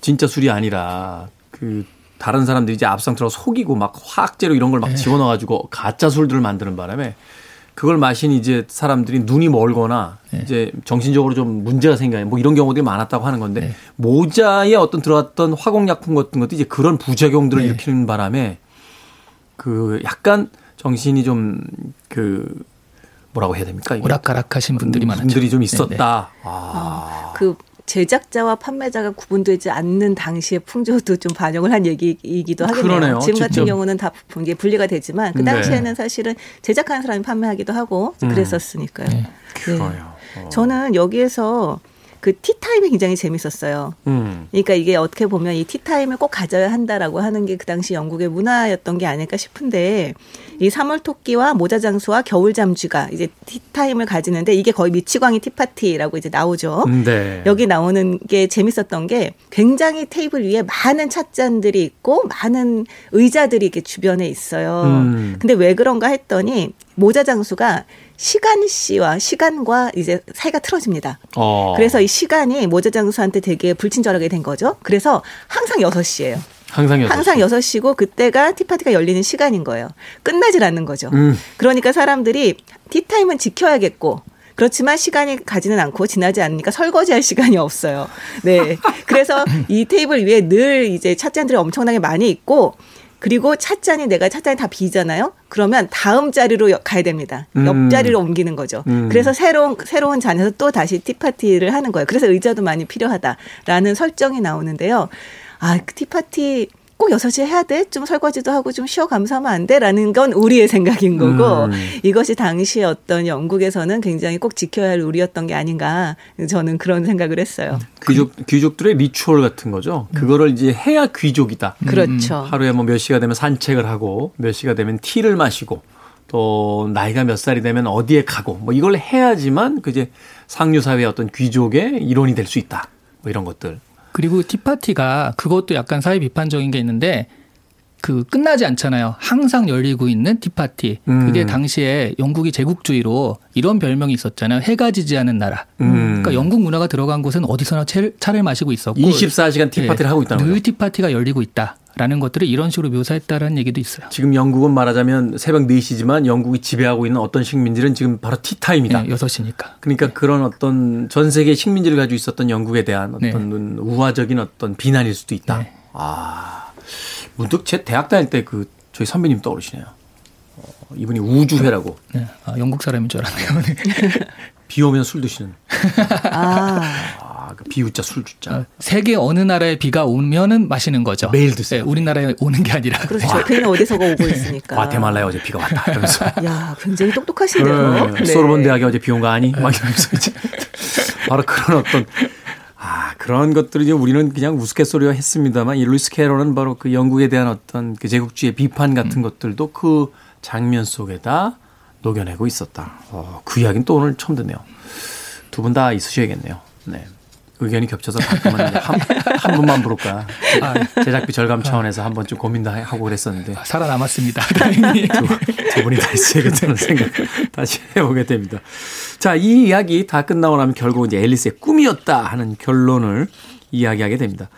진짜 술이 아니라 그 다른 사람들이 이제 압상트라고 속이고 막 화학재료 이런 걸 막 집어넣어 가지고 가짜 술들을 만드는 바람에 그걸 마신 이제 사람들이 눈이 멀거나 이제 정신적으로 좀 문제가 생겨요. 뭐 이런 경우들이 많았다고 하는 건데 네. 모자에 어떤 들어갔던 화공약품 같은 것도 이제 그런 부작용들을 네. 일으키는 바람에 그 약간 정신이 좀 그 뭐라고 해야 됩니까? 오락가락하신 분들이 많았죠. 분들이 좀 네, 있었다. 아. 그 제작자와 판매자가 구분되지 않는 당시의 풍조도 좀 반영을 한 얘기이기도 하겠네요. 그러네요. 지금 같은 직접. 경우는 다 이게 분리가 되지만 그 네. 당시에는 사실은 제작하는 사람이 판매하기도 하고 음. 그랬었으니까요. 네. 그래요. 어. 저는 여기에서 그 티타임이 굉장히 재밌었어요. 음. 그러니까 이게 어떻게 보면 이 티타임을 꼭 가져야 한다라고 하는 게 그 당시 영국의 문화였던 게 아닐까 싶은데 이 사물토끼와 모자장수와 겨울잠쥐가 이제 티타임을 가지는데 이게 거의 미치광이 티파티라고 이제 나오죠. 네. 여기 나오는 게 재밌었던 게 굉장히 테이블 위에 많은 찻잔들이 있고 많은 의자들이 이렇게 주변에 있어요. 음. 근데 왜 그런가 했더니 모자 장수가 시간 씨와 시간과 이제 사이가 틀어집니다. 어. 그래서 이 시간이 모자 장수한테 되게 불친절하게 된 거죠. 그래서 항상 6시예요. 항상 여섯 항상 시. 6시고 그때가 티파티가 열리는 시간인 거예요. 끝나질 않는 거죠. 음. 그러니까 사람들이 티타임은 지켜야겠고 그렇지만 시간이 가지는 않고 지나지 않으니까 설거지할 시간이 없어요. 네. 그래서 이 테이블 위에 늘 이제 찻잔들이 엄청나게 많이 있고 그리고 찻잔이 내가 찻잔이 다 비잖아요. 그러면 다음 자리로 여- 가야 됩니다. 음. 옆자리로 옮기는 거죠. 음. 그래서 새로운 새로운 잔에서 또 다시 티파티를 하는 거예요. 그래서 의자도 많이 필요하다라는 설정이 나오는데요. 아, 그 티파티 꼭 6시에 해야 돼? 좀 설거지도 하고 좀 쉬어가면서 하면 안 돼? 라는 건 우리의 생각인 거고 음. 이것이 당시에 어떤 영국에서는 굉장히 꼭 지켜야 할 룰이었던 게 아닌가 저는 그런 생각을 했어요. 귀족 귀족들의 ritual 같은 거죠. 그거를 이제 해야 귀족이다. 그렇죠. 하루에 뭐 몇 시가 되면 산책을 하고 몇 시가 되면 tea를 마시고 또 나이가 몇 살이 되면 어디에 가고 뭐 이걸 해야지만 그제 상류 사회의 어떤 귀족의 일원이 될 수 있다. 뭐 이런 것들. 그리고 티파티가 그것도 약간 사회 비판적인 게 있는데 그 끝나지 않잖아요. 항상 열리고 있는 티파티. 그게 음. 당시에 영국이 제국주의로 이런 별명이 있었잖아요. 해가 지지 않은 나라. 음. 그러니까 영국 문화가 들어간 곳은 어디서나 차를, 차를 마시고 있었고 24시간 티파티를 예, 하고 있다는 늘 거죠. 티파티가 열리고 있다 라는 것들을 이런 식으로 묘사했다라는 얘기도 있어요. 지금 영국은 말하자면 새벽 4시지만 영국이 지배하고 있는 어떤 식민지는 지금 바로 티타임이다. 네, 6시니까. 그러니까 그런 어떤 전 세계 식민지를 가지고 있었던 영국에 대한 어떤 우화적인 어떤 비난일 수도 있다. 네. 아, 문득 제 대학 다닐 때 그 저희 선배님 떠오르시네요. 어, 이분이 우주회라고 네. 아, 영국 사람인 줄 알았네요. 비 오면 술 드시는 아, 아, 그 비우자 술 주자. 어, 세계 어느 나라에 비가 오면은 마시는 거죠. 매일 드세요. 네, 우리나라에 오는 게 아니라. 그렇죠. 괜히 어디서가 오고 있으니까. 과테말라에 어제 비가 왔다. 이러면서. 야, 굉장히 똑똑하시네요. 네. 소르본 대학에 어제 비 온 거 아니? 막 이러면서 이제 바로 그런 어떤 아 그런 것들을 이제 우리는 그냥 우스갯소리와 했습니다만 이 루이스 캐럴은 바로 그 영국에 대한 어떤 그 제국주의 비판 같은 것들도 그 장면 속에다 녹여내고 있었다. 어, 그 이야기는 또 오늘 처음 듣네요. 두 분 다 있으셔야겠네요. 네. 의견이 겹쳐서 가끔은 한, 한 분만 부를까. 아, 제작비 절감 차원에서 한 번쯤 고민도 하고 그랬었는데 살아남았습니다. 다행히. 두, 두 분이 다 있어야겠다는 생각 다시 해보게 됩니다. 자, 이 이야기 다 끝나고 나면 결국 이제 앨리스의 꿈이었다 하는 결론을 이야기하게 됩니다.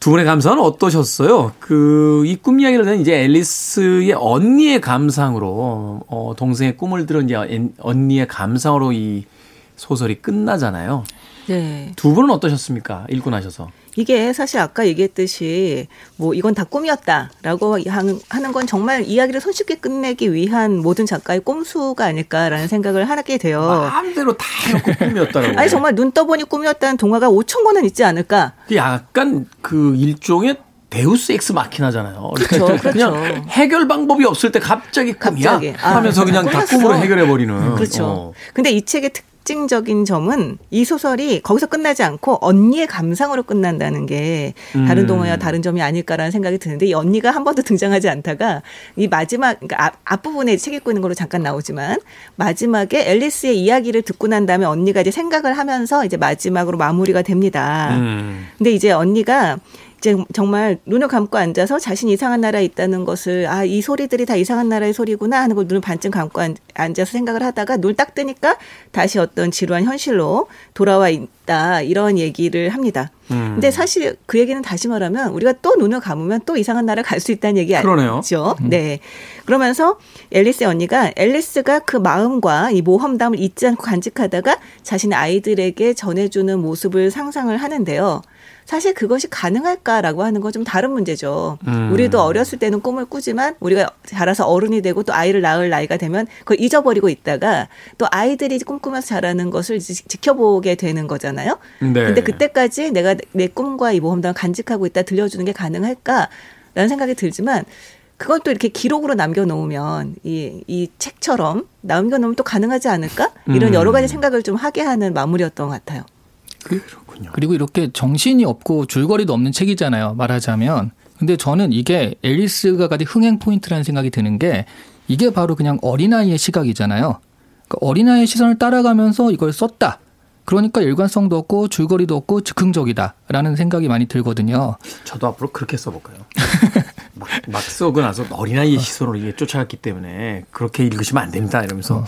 두 분의 감상은 어떠셨어요? 그, 이 꿈 이야기를 듣는 이제 앨리스의 언니의 감상으로, 어, 동생의 꿈을 들은 이제 엔- 언니의 감상으로 이 소설이 끝나잖아요. 네. 두 분은 어떠셨습니까? 읽고 나셔서. 이게 사실 아까 얘기했듯이 뭐 이건 다 꿈이었다라고 한- 하는 건 정말 이야기를 손쉽게 끝내기 위한 모든 작가의 꼼수가 아닐까라는 생각을 하게 돼요. 마음대로 다 해놓고 꿈이었다라고. 아니 정말 눈 떠보니 꿈이었다는 동화가 5천 권은 있지 않을까? 그 약간 그 일종의 deus ex machina잖아요. 그렇죠, 그러니까 그냥 그렇죠. 해결 방법이 없을 때 갑자기 꿈이야 갑자기. 아, 하면서 그냥 다. 꿈으로 해결해 버리는. 그렇죠. 근데 이 책의 특 징적인 점은 이 소설이 거기서 끝나지 않고 언니의 감상으로 끝난다는 게 다른 음. 동화와 다른 점이 아닐까라는 생각이 드는데 이 언니가 한 번도 등장하지 않다가 이 마지막 그러니까 앞, 앞부분에 책 읽고 있는 걸로 잠깐 나오지만 마지막에 앨리스의 이야기를 듣고 난 다음에 언니가 이제 생각을 하면서 이제 마지막으로 마무리가 됩니다. 음. 근데 이제 언니가 이제 정말 눈을 감고 앉아서 자신이 이상한 나라에 있다는 것을 아 이 소리들이 다 이상한 나라의 소리구나 하는 걸 눈을 반쯤 감고 앉- 앉아서 생각을 하다가 눈 딱 뜨니까 다시 어떤 지루한 현실로 돌아와 있다 이런 얘기를 합니다. 음. 근데 사실 그 얘기는 다시 말하면 우리가 또 눈을 감으면 또 이상한 나라 갈 수 있다는 얘기. 아니죠? 네. 그러면서 앨리스의 언니가 앨리스가 그 마음과 이 모험담을 잊지 않고 간직하다가 자신의 아이들에게 전해주는 모습을 상상을 하는데요. 사실 그것이 가능할까라고 하는 건 좀 다른 문제죠. 음. 우리도 어렸을 때는 꿈을 꾸지만 우리가 자라서 어른이 되고 또 아이를 낳을 나이가 되면 그걸 잊어버리고 있다가 또 아이들이 꿈꾸면서 자라는 것을 지- 지켜보게 되는 거잖아요. 네. 근데 그때까지 내가 내 꿈과 이 모험담을 간직하고 있다 들려주는 게 가능할까라는 생각이 들지만 그건 또 이렇게 기록으로 남겨놓으면 이, 이 책처럼 남겨놓으면 또 가능하지 않을까? 이런 음. 여러 가지 생각을 좀 하게 하는 마무리였던 것 같아요. 그렇군요. 그리고 이렇게 정신이 없고 줄거리도 없는 책이잖아요. 말하자면. 근데 저는 이게 앨리스가 가진 흥행 포인트라는 생각이 드는 게 이게 바로 그냥 어린아이의 시각이잖아요. 그러니까 어린아이의 시선을 따라가면서 이걸 썼다. 그러니까 일관성도 없고 줄거리도 없고 즉흥적이다라는 생각이 많이 들거든요. 저도 앞으로 그렇게 써볼까요? 막, 막 쓰고 나서 어린아이의 시선으로 이게 쫓아갔기 때문에 그렇게 읽으시면 안 됩니다. 이러면서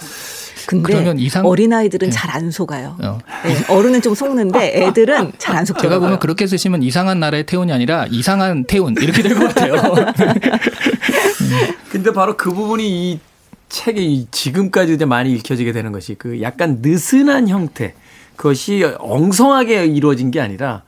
근데 그러면 이상- 어린아이들은 네. 잘안 속아요. 어. 네, 어른은 좀 속는데 애들은 잘 안 속더라고요. 제가 보면 그렇게 쓰시면 이상한 나라의 태운이 아니라 이상한 태운 이렇게 될 것 같아요. 근데 바로 그 부분이 이 책이 이 지금까지 이제 많이 읽혀지게 되는 것이 그 약간 느슨한 형태 그것이 엉성하게 이루어진 게 아니라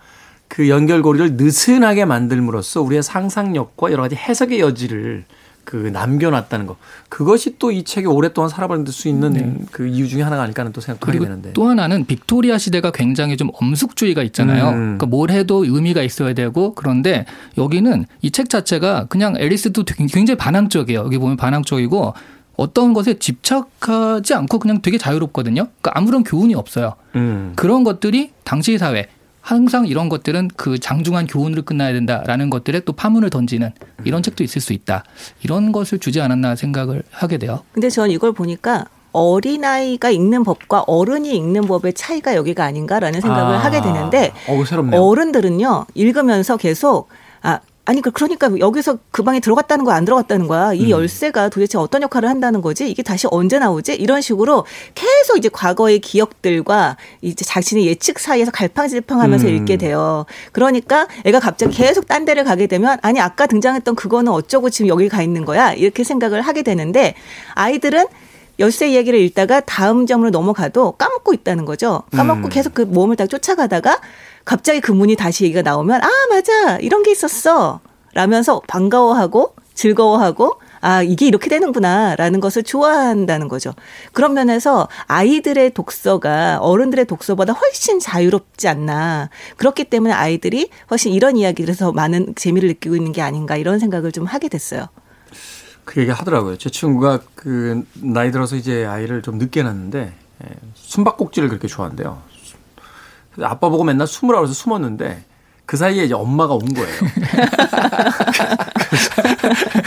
그 연결고리를 느슨하게 만들므로써 우리의 상상력과 여러 가지 해석의 여지를 그 남겨놨다는 거 그것이 또 이 책이 오랫동안 살아버릴 수 있는 그 이유 중에 하나가 아닐까 하는 또 생각도 하게 되는데 또 하나는 빅토리아 시대가 굉장히 좀 엄숙주의가 있잖아요. 음. 그러니까 뭘 해도 의미가 있어야 되고 그런데 여기는 이 책 자체가 그냥 앨리스도 굉장히 반항적이에요. 여기 보면 반항적이고 어떤 것에 집착하지 않고 그냥 되게 자유롭거든요. 그러니까 아무런 교훈이 없어요. 음. 그런 것들이 당시 사회 항상 이런 것들은 그 장중한 교훈으로 끝나야 된다라는 것들에 또 파문을 던지는 이런 책도 있을 수 있다. 이런 것을 주지 않았나 생각을 하게 돼요. 근데 전 이걸 보니까 어린아이가 읽는 법과 어른이 읽는 법의 차이가 여기가 아닌가라는 생각을 아. 하게 되는데 어, 새롭네요. 어른들은요 읽으면서 계속 아 아니 그- 그러니까 여기서 그 방에 들어갔다는 거야 안 들어갔다는 거야 음. 이 열쇠가 도대체 어떤 역할을 한다는 거지 이게 다시 언제 나오지 이런 식으로 계속 이제 과거의 기억들과 이제 자신의 예측 사이에서 갈팡질팡하면서 음. 읽게 돼요 그러니까 애가 갑자기 계속 딴 데를 가게 되면 아니 아까 등장했던 그거는 어쩌고 지금 여기 가 있는 거야 이렇게 생각을 하게 되는데 아이들은 열쇠 이야기를 읽다가 다음 점으로 넘어가도 까먹고 있다는 거죠. 까먹고 음. 계속 그 모험을 딱 쫓아가다가 갑자기 그 문이 다시 얘기가 나오면 아 맞아 이런 게 있었어 라면서 반가워하고 즐거워하고 아 이게 이렇게 되는구나라는 것을 좋아한다는 거죠. 그런 면에서 아이들의 독서가 어른들의 독서보다 훨씬 자유롭지 않나 그렇기 때문에 아이들이 훨씬 이런 이야기에서 많은 재미를 느끼고 있는 게 아닌가 이런 생각을 좀 하게 됐어요. 그 얘기 하더라고요. 제 친구가 그 나이 들어서 이제 아이를 좀 늦게 낳는데 예, 숨바꼭질을 그렇게 좋아한대요. 아빠 보고 맨날 숨으라 그래서 숨었는데 그 사이에 이제 엄마가 온 거예요.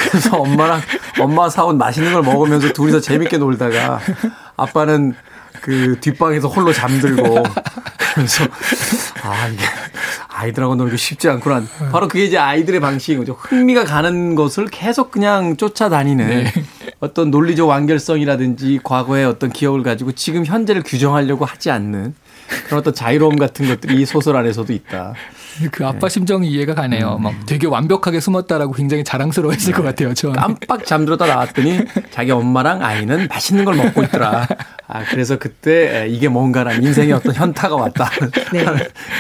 그래서, 엄마랑 엄마 사온 맛있는 걸 먹으면서 둘이서 재밌게 놀다가 아빠는 그 뒷방에서 홀로 잠들고 그래서 아 이게 아이들하고 놀기 쉽지 않구나. 바로 그게 이제 아이들의 방식인 거죠. 흥미가 가는 것을 계속 그냥 쫓아다니는 어떤 논리적 완결성이라든지 과거의 어떤 기억을 가지고 지금 현재를 규정하려고 하지 않는 그런 어떤 자유로움 같은 것들이 이 소설 안에서도 있다. 그 아빠 심정이 이해가 가네요. 막 되게 완벽하게 숨었다라고 굉장히 자랑스러워했을 것 같아요. 저 깜빡 잠들었다 나왔더니 자기 엄마랑 아이는 맛있는 걸 먹고 있더라. 아, 그래서 그때 이게 뭔가라는 인생의 어떤 현타가 왔다. 네.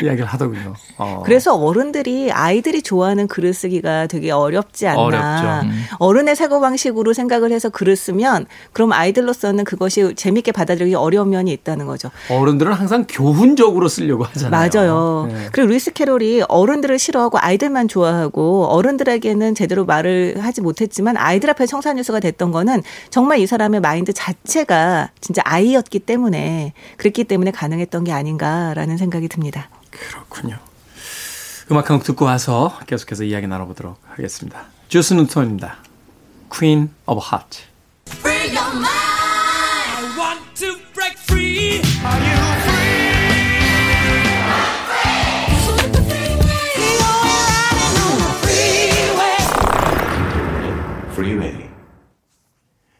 이야기를 하더군요. 어. 그래서 어른들이 아이들이 좋아하는 글을 쓰기가 되게 어렵지 않나. 어렵죠. 음. 어른의 사고방식으로 생각을 해서 글을 쓰면 그럼 아이들로서는 그것이 재밌게 받아들이기 어려운 면이 있다는 거죠. 어른들은 항상 교훈적으로 쓰려고 하잖아요. 맞아요. 네. 그리고 루이스 캐롤이 어른들을 싫어하고 아이들만 좋아하고 어른들에게는 제대로 말을 하지 못했지만 아이들 앞에 청산유수가 됐던 거는 정말 이 사람의 마인드 자체가 진짜 아이 였기 때문에 그랬기 때문에 가능했던 게 아닌가라는 생각이 듭니다. 그렇군요. 음악 한 곡 듣고 와서 계속해서 이야기 나눠보도록 하겠습니다. 주스 눈톤입니다. Queen of Heart.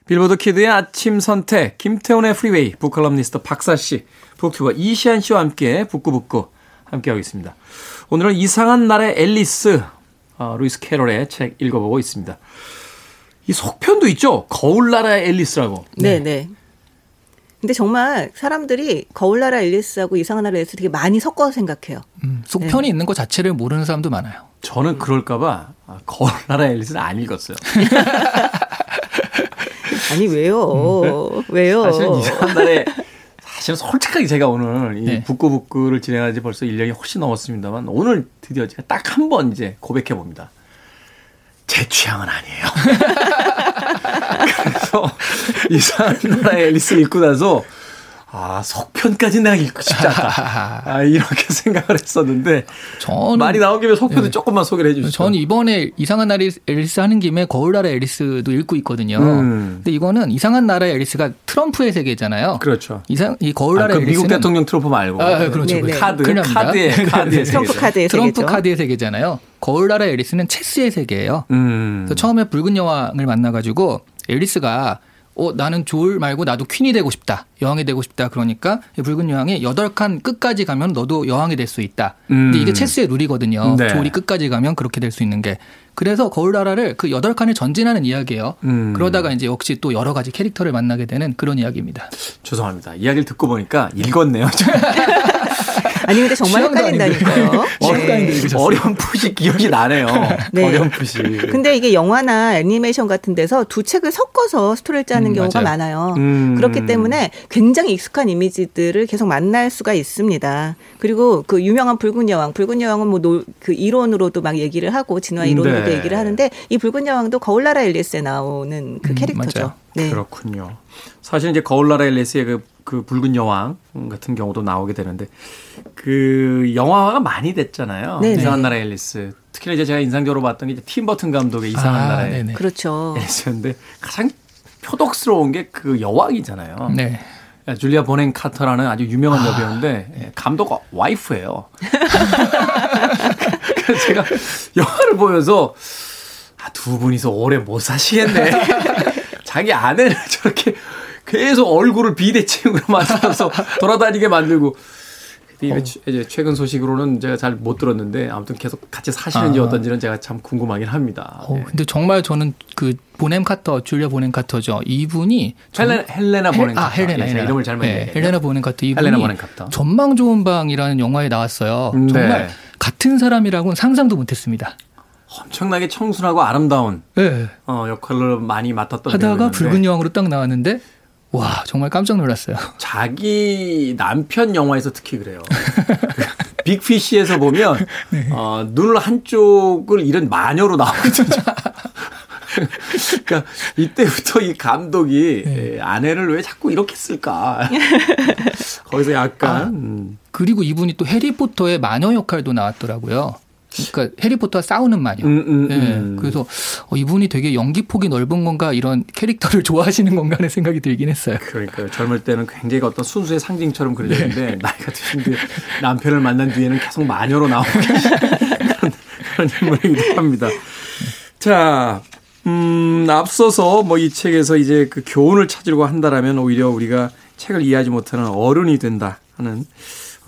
빌보드 키드의 아침 선택, 김태훈의 프리웨이, book 칼럼니스트 박사 씨, booktuber 이시한 씨와 함께 북구북구 함께하고 있습니다. 오늘은 이상한 나라의 앨리스, 어, 루이스 캐롤의 책 읽어보고 있습니다. 이 속편도 있죠? 거울나라의 앨리스라고. 네, 네. 근데 정말 사람들이 거울나라 앨리스하고 이상한 나라 앨리스 되게 많이 섞어서 생각해요. 음, 속편이 있는 것 자체를 모르는 사람도 많아요. 저는 그럴까봐 아, 거울나라의 앨리스는 안 읽었어요. 아니 왜요? 왜요? 음. 사실 이상한 나라의 사실은 솔직하게 제가 오늘 이 네. 북구북구를 진행한 지 벌써 1년이 훨씬 넘었습니다만 오늘 드디어 제가 딱 한 번 이제 고백해 봅니다. 제 취향은 아니에요. 그래서 이상한 나라의 앨리스를 읽고 나서 아 속편까지 내가 읽고 싶지 않다. 아, 이렇게 생각을 했었는데 저는 말이 나온 김에 속편도 네. 조금만 소개를 해주시죠. 저는 이번에 이상한 나라 앨리스 하는 김에 거울 나라 앨리스도 읽고 있거든요. 음. 근데 이거는 이상한 나라의 앨리스가 트럼프의 세계잖아요. 그렇죠. 이상 이 거울 아, 나라 그 앨리스는 미국 대통령 트럼프 말고 아, 그렇죠. 네, 네. 카드 큰일 납니다. 카드의 카드의 트럼프 세계죠. 카드의 트럼프 세계죠. 카드의 세계잖아요. 거울 나라 앨리스는 체스의 세계예요. 음. 그래서 처음에 붉은 여왕을 만나가지고 앨리스가 어 나는 졸 말고 나도 퀸이 되고 싶다 여왕이 되고 싶다 그러니까 이 붉은 여왕이 여덟 칸 끝까지 가면 너도 여왕이 될 수 있다. 근데 음. 이게 체스의 룰이거든요. 네. 졸이 끝까지 가면 그렇게 될 수 있는 게 그래서 거울 나라를 그 여덟 칸을 전진하는 이야기예요. 음. 그러다가 이제 역시 또 여러 가지 캐릭터를 만나게 되는 그런 이야기입니다. 죄송합니다. 이야기를 듣고 보니까 읽었네요. 아니 근데 정말 헷갈린다니까요. 읽으셨어요. 어렴풋이 기억이 나네요. 네. 어렴풋이. 근데 이게 영화나 애니메이션 같은 데서 두 책을 섞어서 스토리를 짜는 음, 경우가 맞아요. 많아요. 음. 그렇기 때문에 굉장히 익숙한 이미지들을 계속 만날 수가 있습니다. 그리고 그 유명한 붉은 여왕, 붉은 여왕은 뭐 그 이론으로도 막 얘기를 하고 진화 이론으로도 네. 얘기를 하는데 이 붉은 여왕도 거울나라 앨리스에 나오는 그 음, 캐릭터죠. 맞아요. 네. 그렇군요. 사실 이제 거울나라 앨리스의 그, 그 붉은 여왕 같은 경우도 나오게 되는데 그 영화화가 많이 됐잖아요. 네네. 이상한 나라 앨리스. 특히 이제 제가 인상적으로 봤던 게 이제 팀 버튼 감독의 이상한 아, 나라의 네네. 그렇죠. 앨리스였는데 가장 표독스러운 게 그 여왕이잖아요. 네. 줄리아 보넨 카터라는 아주 유명한 여배우인데 예, 감독 와이프예요. 그래서 제가 영화를 보면서 아, 두 분이서 오래 못 사시겠네. 자기 아내를 저렇게 계속 얼굴을 비대칭으로 만들어서 돌아다니게 만들고. 이제 최근 소식으로는 제가 잘 못 들었는데 아무튼 계속 같이 사시는지 아. 어떤지는 제가 참 궁금하긴 합니다. 어, 예. 근데 정말 저는 그 보넴 카터, 줄리아 보넴 카터죠. 이분이 정- 헬레, 헬레나 헬- 보넨 카터. 아, 헬레나, 예, 헬레나. 이름을 잘못 네. 헬레나 보넴 카터 이분이 헬레나 보넴 카터. 전망 좋은 방이라는 영화에 나왔어요. 네. 정말 같은 사람이라고는 상상도 못 했습니다. 엄청나게 청순하고 아름다운 네. 어, 역할을 많이 맡았던 하다가 붉은 여왕으로 딱 나왔는데 와 정말 깜짝 놀랐어요. 자기 남편 영화에서 특히 그래요. 빅피쉬에서 보면 네. 어, 눈을 한쪽을 잃은 마녀로 나오거든요. 그러니까 이때부터 이 감독이 네. 에, 아내를 왜 자꾸 이렇게 쓸까? 거기서 약간 아. 음, 그리고 이분이 또 해리포터의 마녀 역할도 나왔더라고요. 그러니까 해리포터와 싸우는 마녀. 음, 음, 네, 음. 그래서 어, 이분이 되게 연기 폭이 넓은 건가 이런 캐릭터를 좋아하시는 건가 하는 생각이 들긴 했어요. 그러니까요. 젊을 때는 굉장히 어떤 순수의 상징처럼 그려졌는데 네. 나이가 드신 뒤에 남편을 만난 뒤에는 계속 마녀로 나오고 그런, 그런 인물이기도 합니다. 자, 음, 앞서서 뭐 이 책에서 이제 그 교훈을 찾으려고 한다라면 오히려 우리가 책을 이해하지 못하는 어른이 된다 하는 어,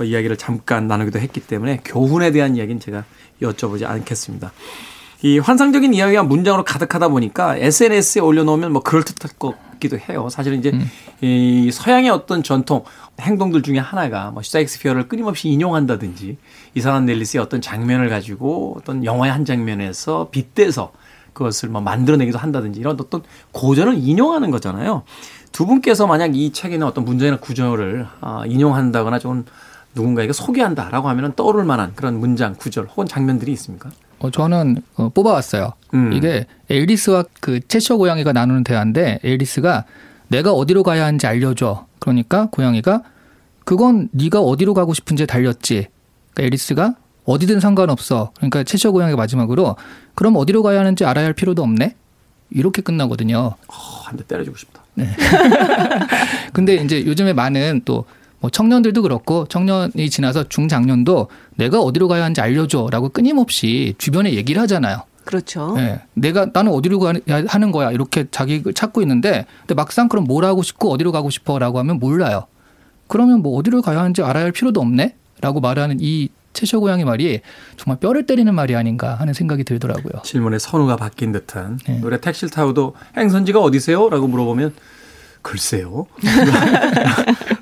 이야기를 잠깐 나누기도 했기 때문에 교훈에 대한 이야기는 제가 여쭤보지 않겠습니다. 이 환상적인 이야기가 문장으로 가득하다 보니까 SNS에 올려놓으면 뭐 그럴듯할 것 같기도 해요. 사실은 이제 이 서양의 어떤 전통 행동들 중에 하나가 뭐 셰익스피어를 끊임없이 인용한다든지 이상한 넬리스의 어떤 장면을 가지고 어떤 영화의 한 장면에서 빗대서 그것을 뭐 만들어내기도 한다든지 이런 어떤 고전을 인용하는 거잖아요. 두 분께서 만약 이 책에는 어떤 문장이나 구절을 아, 인용한다거나 좀 누군가에게 소개한다라고 하면 떠오를 만한 그런 문장, 구절 혹은 장면들이 있습니까? 어, 저는 어, 뽑아왔어요. 음. 이게 앨리스와 그 채셔 고양이가 나누는 대화인데 앨리스가 내가 어디로 가야 하는지 알려줘. 그러니까 고양이가 그건 네가 어디로 가고 싶은지 달렸지. 그러니까 앨리스가 어디든 상관없어. 그러니까 채셔 고양이가 마지막으로 그럼 어디로 가야 하는지 알아야 할 필요도 없네. 이렇게 끝나거든요. 어, 한대 때려주고 싶다. 근데 이제 요즘에 많은 또 뭐 청년들도 그렇고 청년이 지나서 중장년도 내가 어디로 가야 하는지 알려줘라고 끊임없이 주변에 얘기를 하잖아요. 그렇죠. 네. 내가 나는 어디로 가야 하는 거야 이렇게 자기를 찾고 있는데 근데 막상 그럼 뭘 하고 싶고 어디로 가고 싶어라고 하면 몰라요. 그러면 뭐 어디로 가야 하는지 알아야 할 필요도 없네라고 말하는 이 채셔 고양이 말이 정말 뼈를 때리는 말이 아닌가 하는 생각이 들더라고요. 질문의 선우가 바뀐 듯한 네. 노래 택시를 타고도 행선지가 어디세요? 라고 물어보면 글쎄요.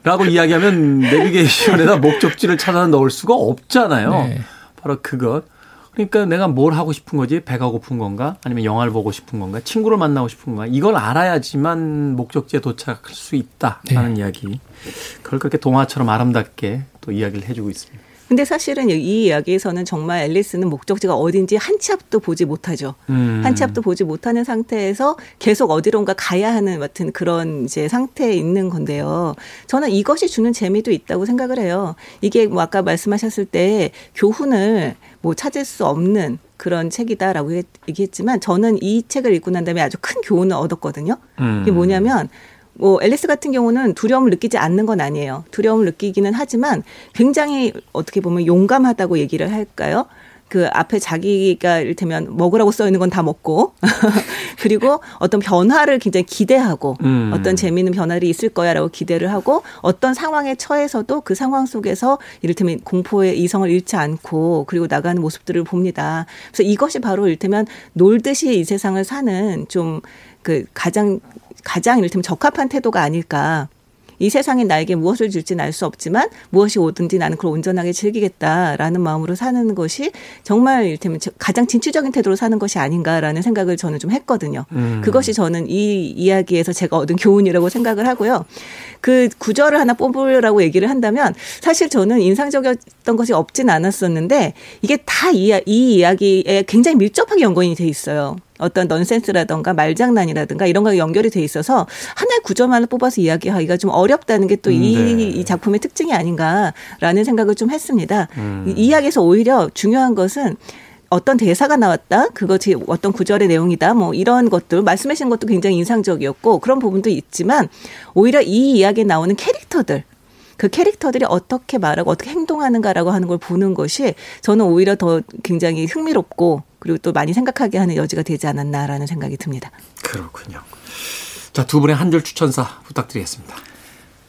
라고 이야기하면 내비게이션에다 목적지를 찾아 넣을 수가 없잖아요. 네. 바로 그것. 그러니까 내가 뭘 하고 싶은 거지? 배가 고픈 건가? 아니면 영화를 보고 싶은 건가? 친구를 만나고 싶은 건가? 이걸 알아야지만 목적지에 도착할 수 있다라는 네. 이야기. 그걸 그렇게 동화처럼 아름답게 또 이야기를 해주고 있습니다. 근데 사실은 이 이야기에서는 정말 앨리스는 목적지가 어딘지 한 치 앞도 보지 못하죠. 음. 한치 앞도 보지 못하는 상태에서 계속 어디론가 가야 하는 같은 그런 이제 상태에 있는 건데요. 저는 이것이 주는 재미도 있다고 생각을 해요. 이게 뭐 아까 말씀하셨을 때 교훈을 뭐 찾을 수 없는 그런 책이다라고 얘- 얘기했지만 저는 이 책을 읽고 난 다음에 아주 큰 교훈을 얻었거든요. 음. 이게 뭐냐면 뭐 앨리스 같은 경우는 두려움을 느끼지 않는 건 아니에요. 두려움을 느끼기는 하지만 굉장히 어떻게 보면 용감하다고 얘기를 할까요? 그 앞에 자기가 이를테면 먹으라고 써 있는 건 다 먹고 그리고 어떤 변화를 굉장히 기대하고 음. 어떤 재미있는 변화를 있을 거야라고 기대를 하고 어떤 상황에 처해서도 그 상황 속에서 이를테면 공포의 이성을 잃지 않고 그리고 나가는 모습들을 봅니다. 그래서 이것이 바로 이를테면 놀듯이 이 세상을 사는 좀 그 가장 가장 이를테면 적합한 태도가 아닐까. 이 세상이 나에게 무엇을 줄지는 알 수 없지만 무엇이 오든지 나는 그걸 온전하게 즐기겠다라는 마음으로 사는 것이 정말 이를테면 가장 진취적인 태도로 사는 것이 아닌가라는 생각을 저는 좀 했거든요. 음. 그것이 저는 이 이야기에서 제가 얻은 교훈이라고 생각을 하고요. 그 구절을 하나 뽑으라고 얘기를 한다면 사실 저는 인상적이었던 것이 없진 않았었는데 이게 다 이이 이야기에 굉장히 밀접하게 연관이 돼 있어요. 어떤 넌센스라던가 말장난이라든가 이런 거가 연결이 돼 있어서 하나의 구절만을 뽑아서 이야기하기가 좀 어렵다는 게 또이 음, 네. 이 작품의 특징이 아닌가라는 생각을 좀 했습니다. 이 이야기에서 오히려 중요한 것은 어떤 대사가 나왔다, 그것이 어떤 구절의 내용이다, 뭐 이런 것들 말씀하신 것도 굉장히 인상적이었고 그런 부분도 있지만 오히려 이 이야기에 나오는 캐릭터들 그 캐릭터들이 어떻게 말하고 어떻게 행동하는가라고 하는 걸 보는 것이 저는 오히려 더 굉장히 흥미롭고 그리고 또 많이 생각하게 하는 여지가 되지 않았나라는 생각이 듭니다. 그렇군요. 자, 두 분의 한 줄 추천사 부탁드리겠습니다.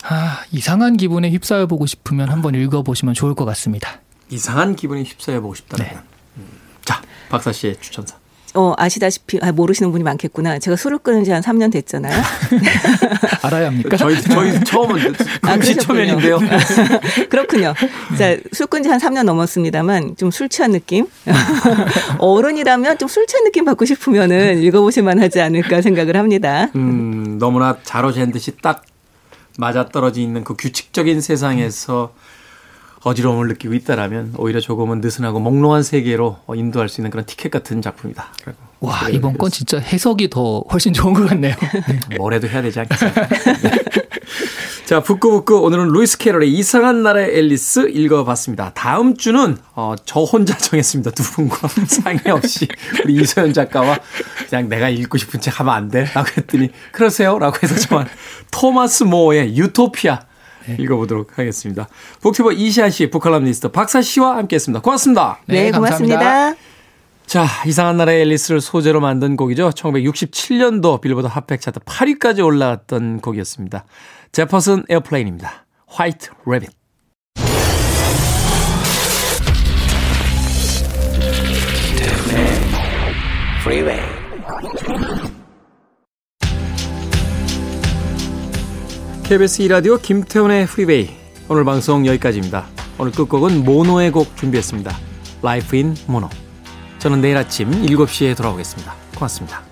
아, 이상한 기분에 휩싸여 보고 싶으면 한번 읽어 보시면 좋을 것 같습니다. 이상한 기분에 휩싸여 보고 싶다면. 음. 자, 박사 씨의 추천사. 어, 아시다시피, 아, 모르시는 분이 많겠구나. 제가 술을 끊은 지 한 3년 됐잖아요. 알아야 합니까? 저희 저희 처음은 아, 금시 초면인데요. 그렇군요. 자, 술끈지한 3년 넘었습니다만 좀 술 취한 느낌? 어른이라면 좀 술 취한 느낌 받고 싶으면은 읽어보실 만하지 않을까 생각을 합니다. 음, 너무나 잘 어젠 듯이 딱 맞아떨어져 있는 그 규칙적인 세상에서 어지러움을 느끼고 있다라면 오히려 조금은 느슨하고 몽롱한 세계로 인도할 수 있는 그런 티켓 같은 작품이다. 와, 이번 건. 진짜 해석이 더 훨씬 좋은 것 같네요. 네. 뭐래도 해야 되지 않겠습니까? 네. 자, 북구북구 오늘은 루이스 캐럴의 이상한 나라의 앨리스 읽어봤습니다. 다음 주는 어, 저 혼자 정했습니다. 두 분과 상의 없이 우리 이소연 작가와 그냥 내가 읽고 싶은 책 하면 안 돼? 라고 했더니 그러세요? 라고 해서 정말 토마스 모어의 유토피아 읽어보도록 하겠습니다. 북튜버 이시안 씨, 북칼럼니스트 박사 씨와 함께했습니다. 고맙습니다. 네, 네, 고맙습니다. 감사합니다. 자, 이상한 나라의 앨리스를 소재로 만든 곡이죠. 1967년도 빌보드 핫백 차트 8위까지 올라왔던 곡이었습니다. 제퍼슨 에어플레인입니다. White Rabbit. Freeway. KBS 2라디오 김태훈의 프리웨이. 오늘 방송 여기까지입니다. 오늘 끝곡은 모노의 곡 준비했습니다. Life in Mono. 저는 내일 아침 7시에 돌아오겠습니다. 고맙습니다.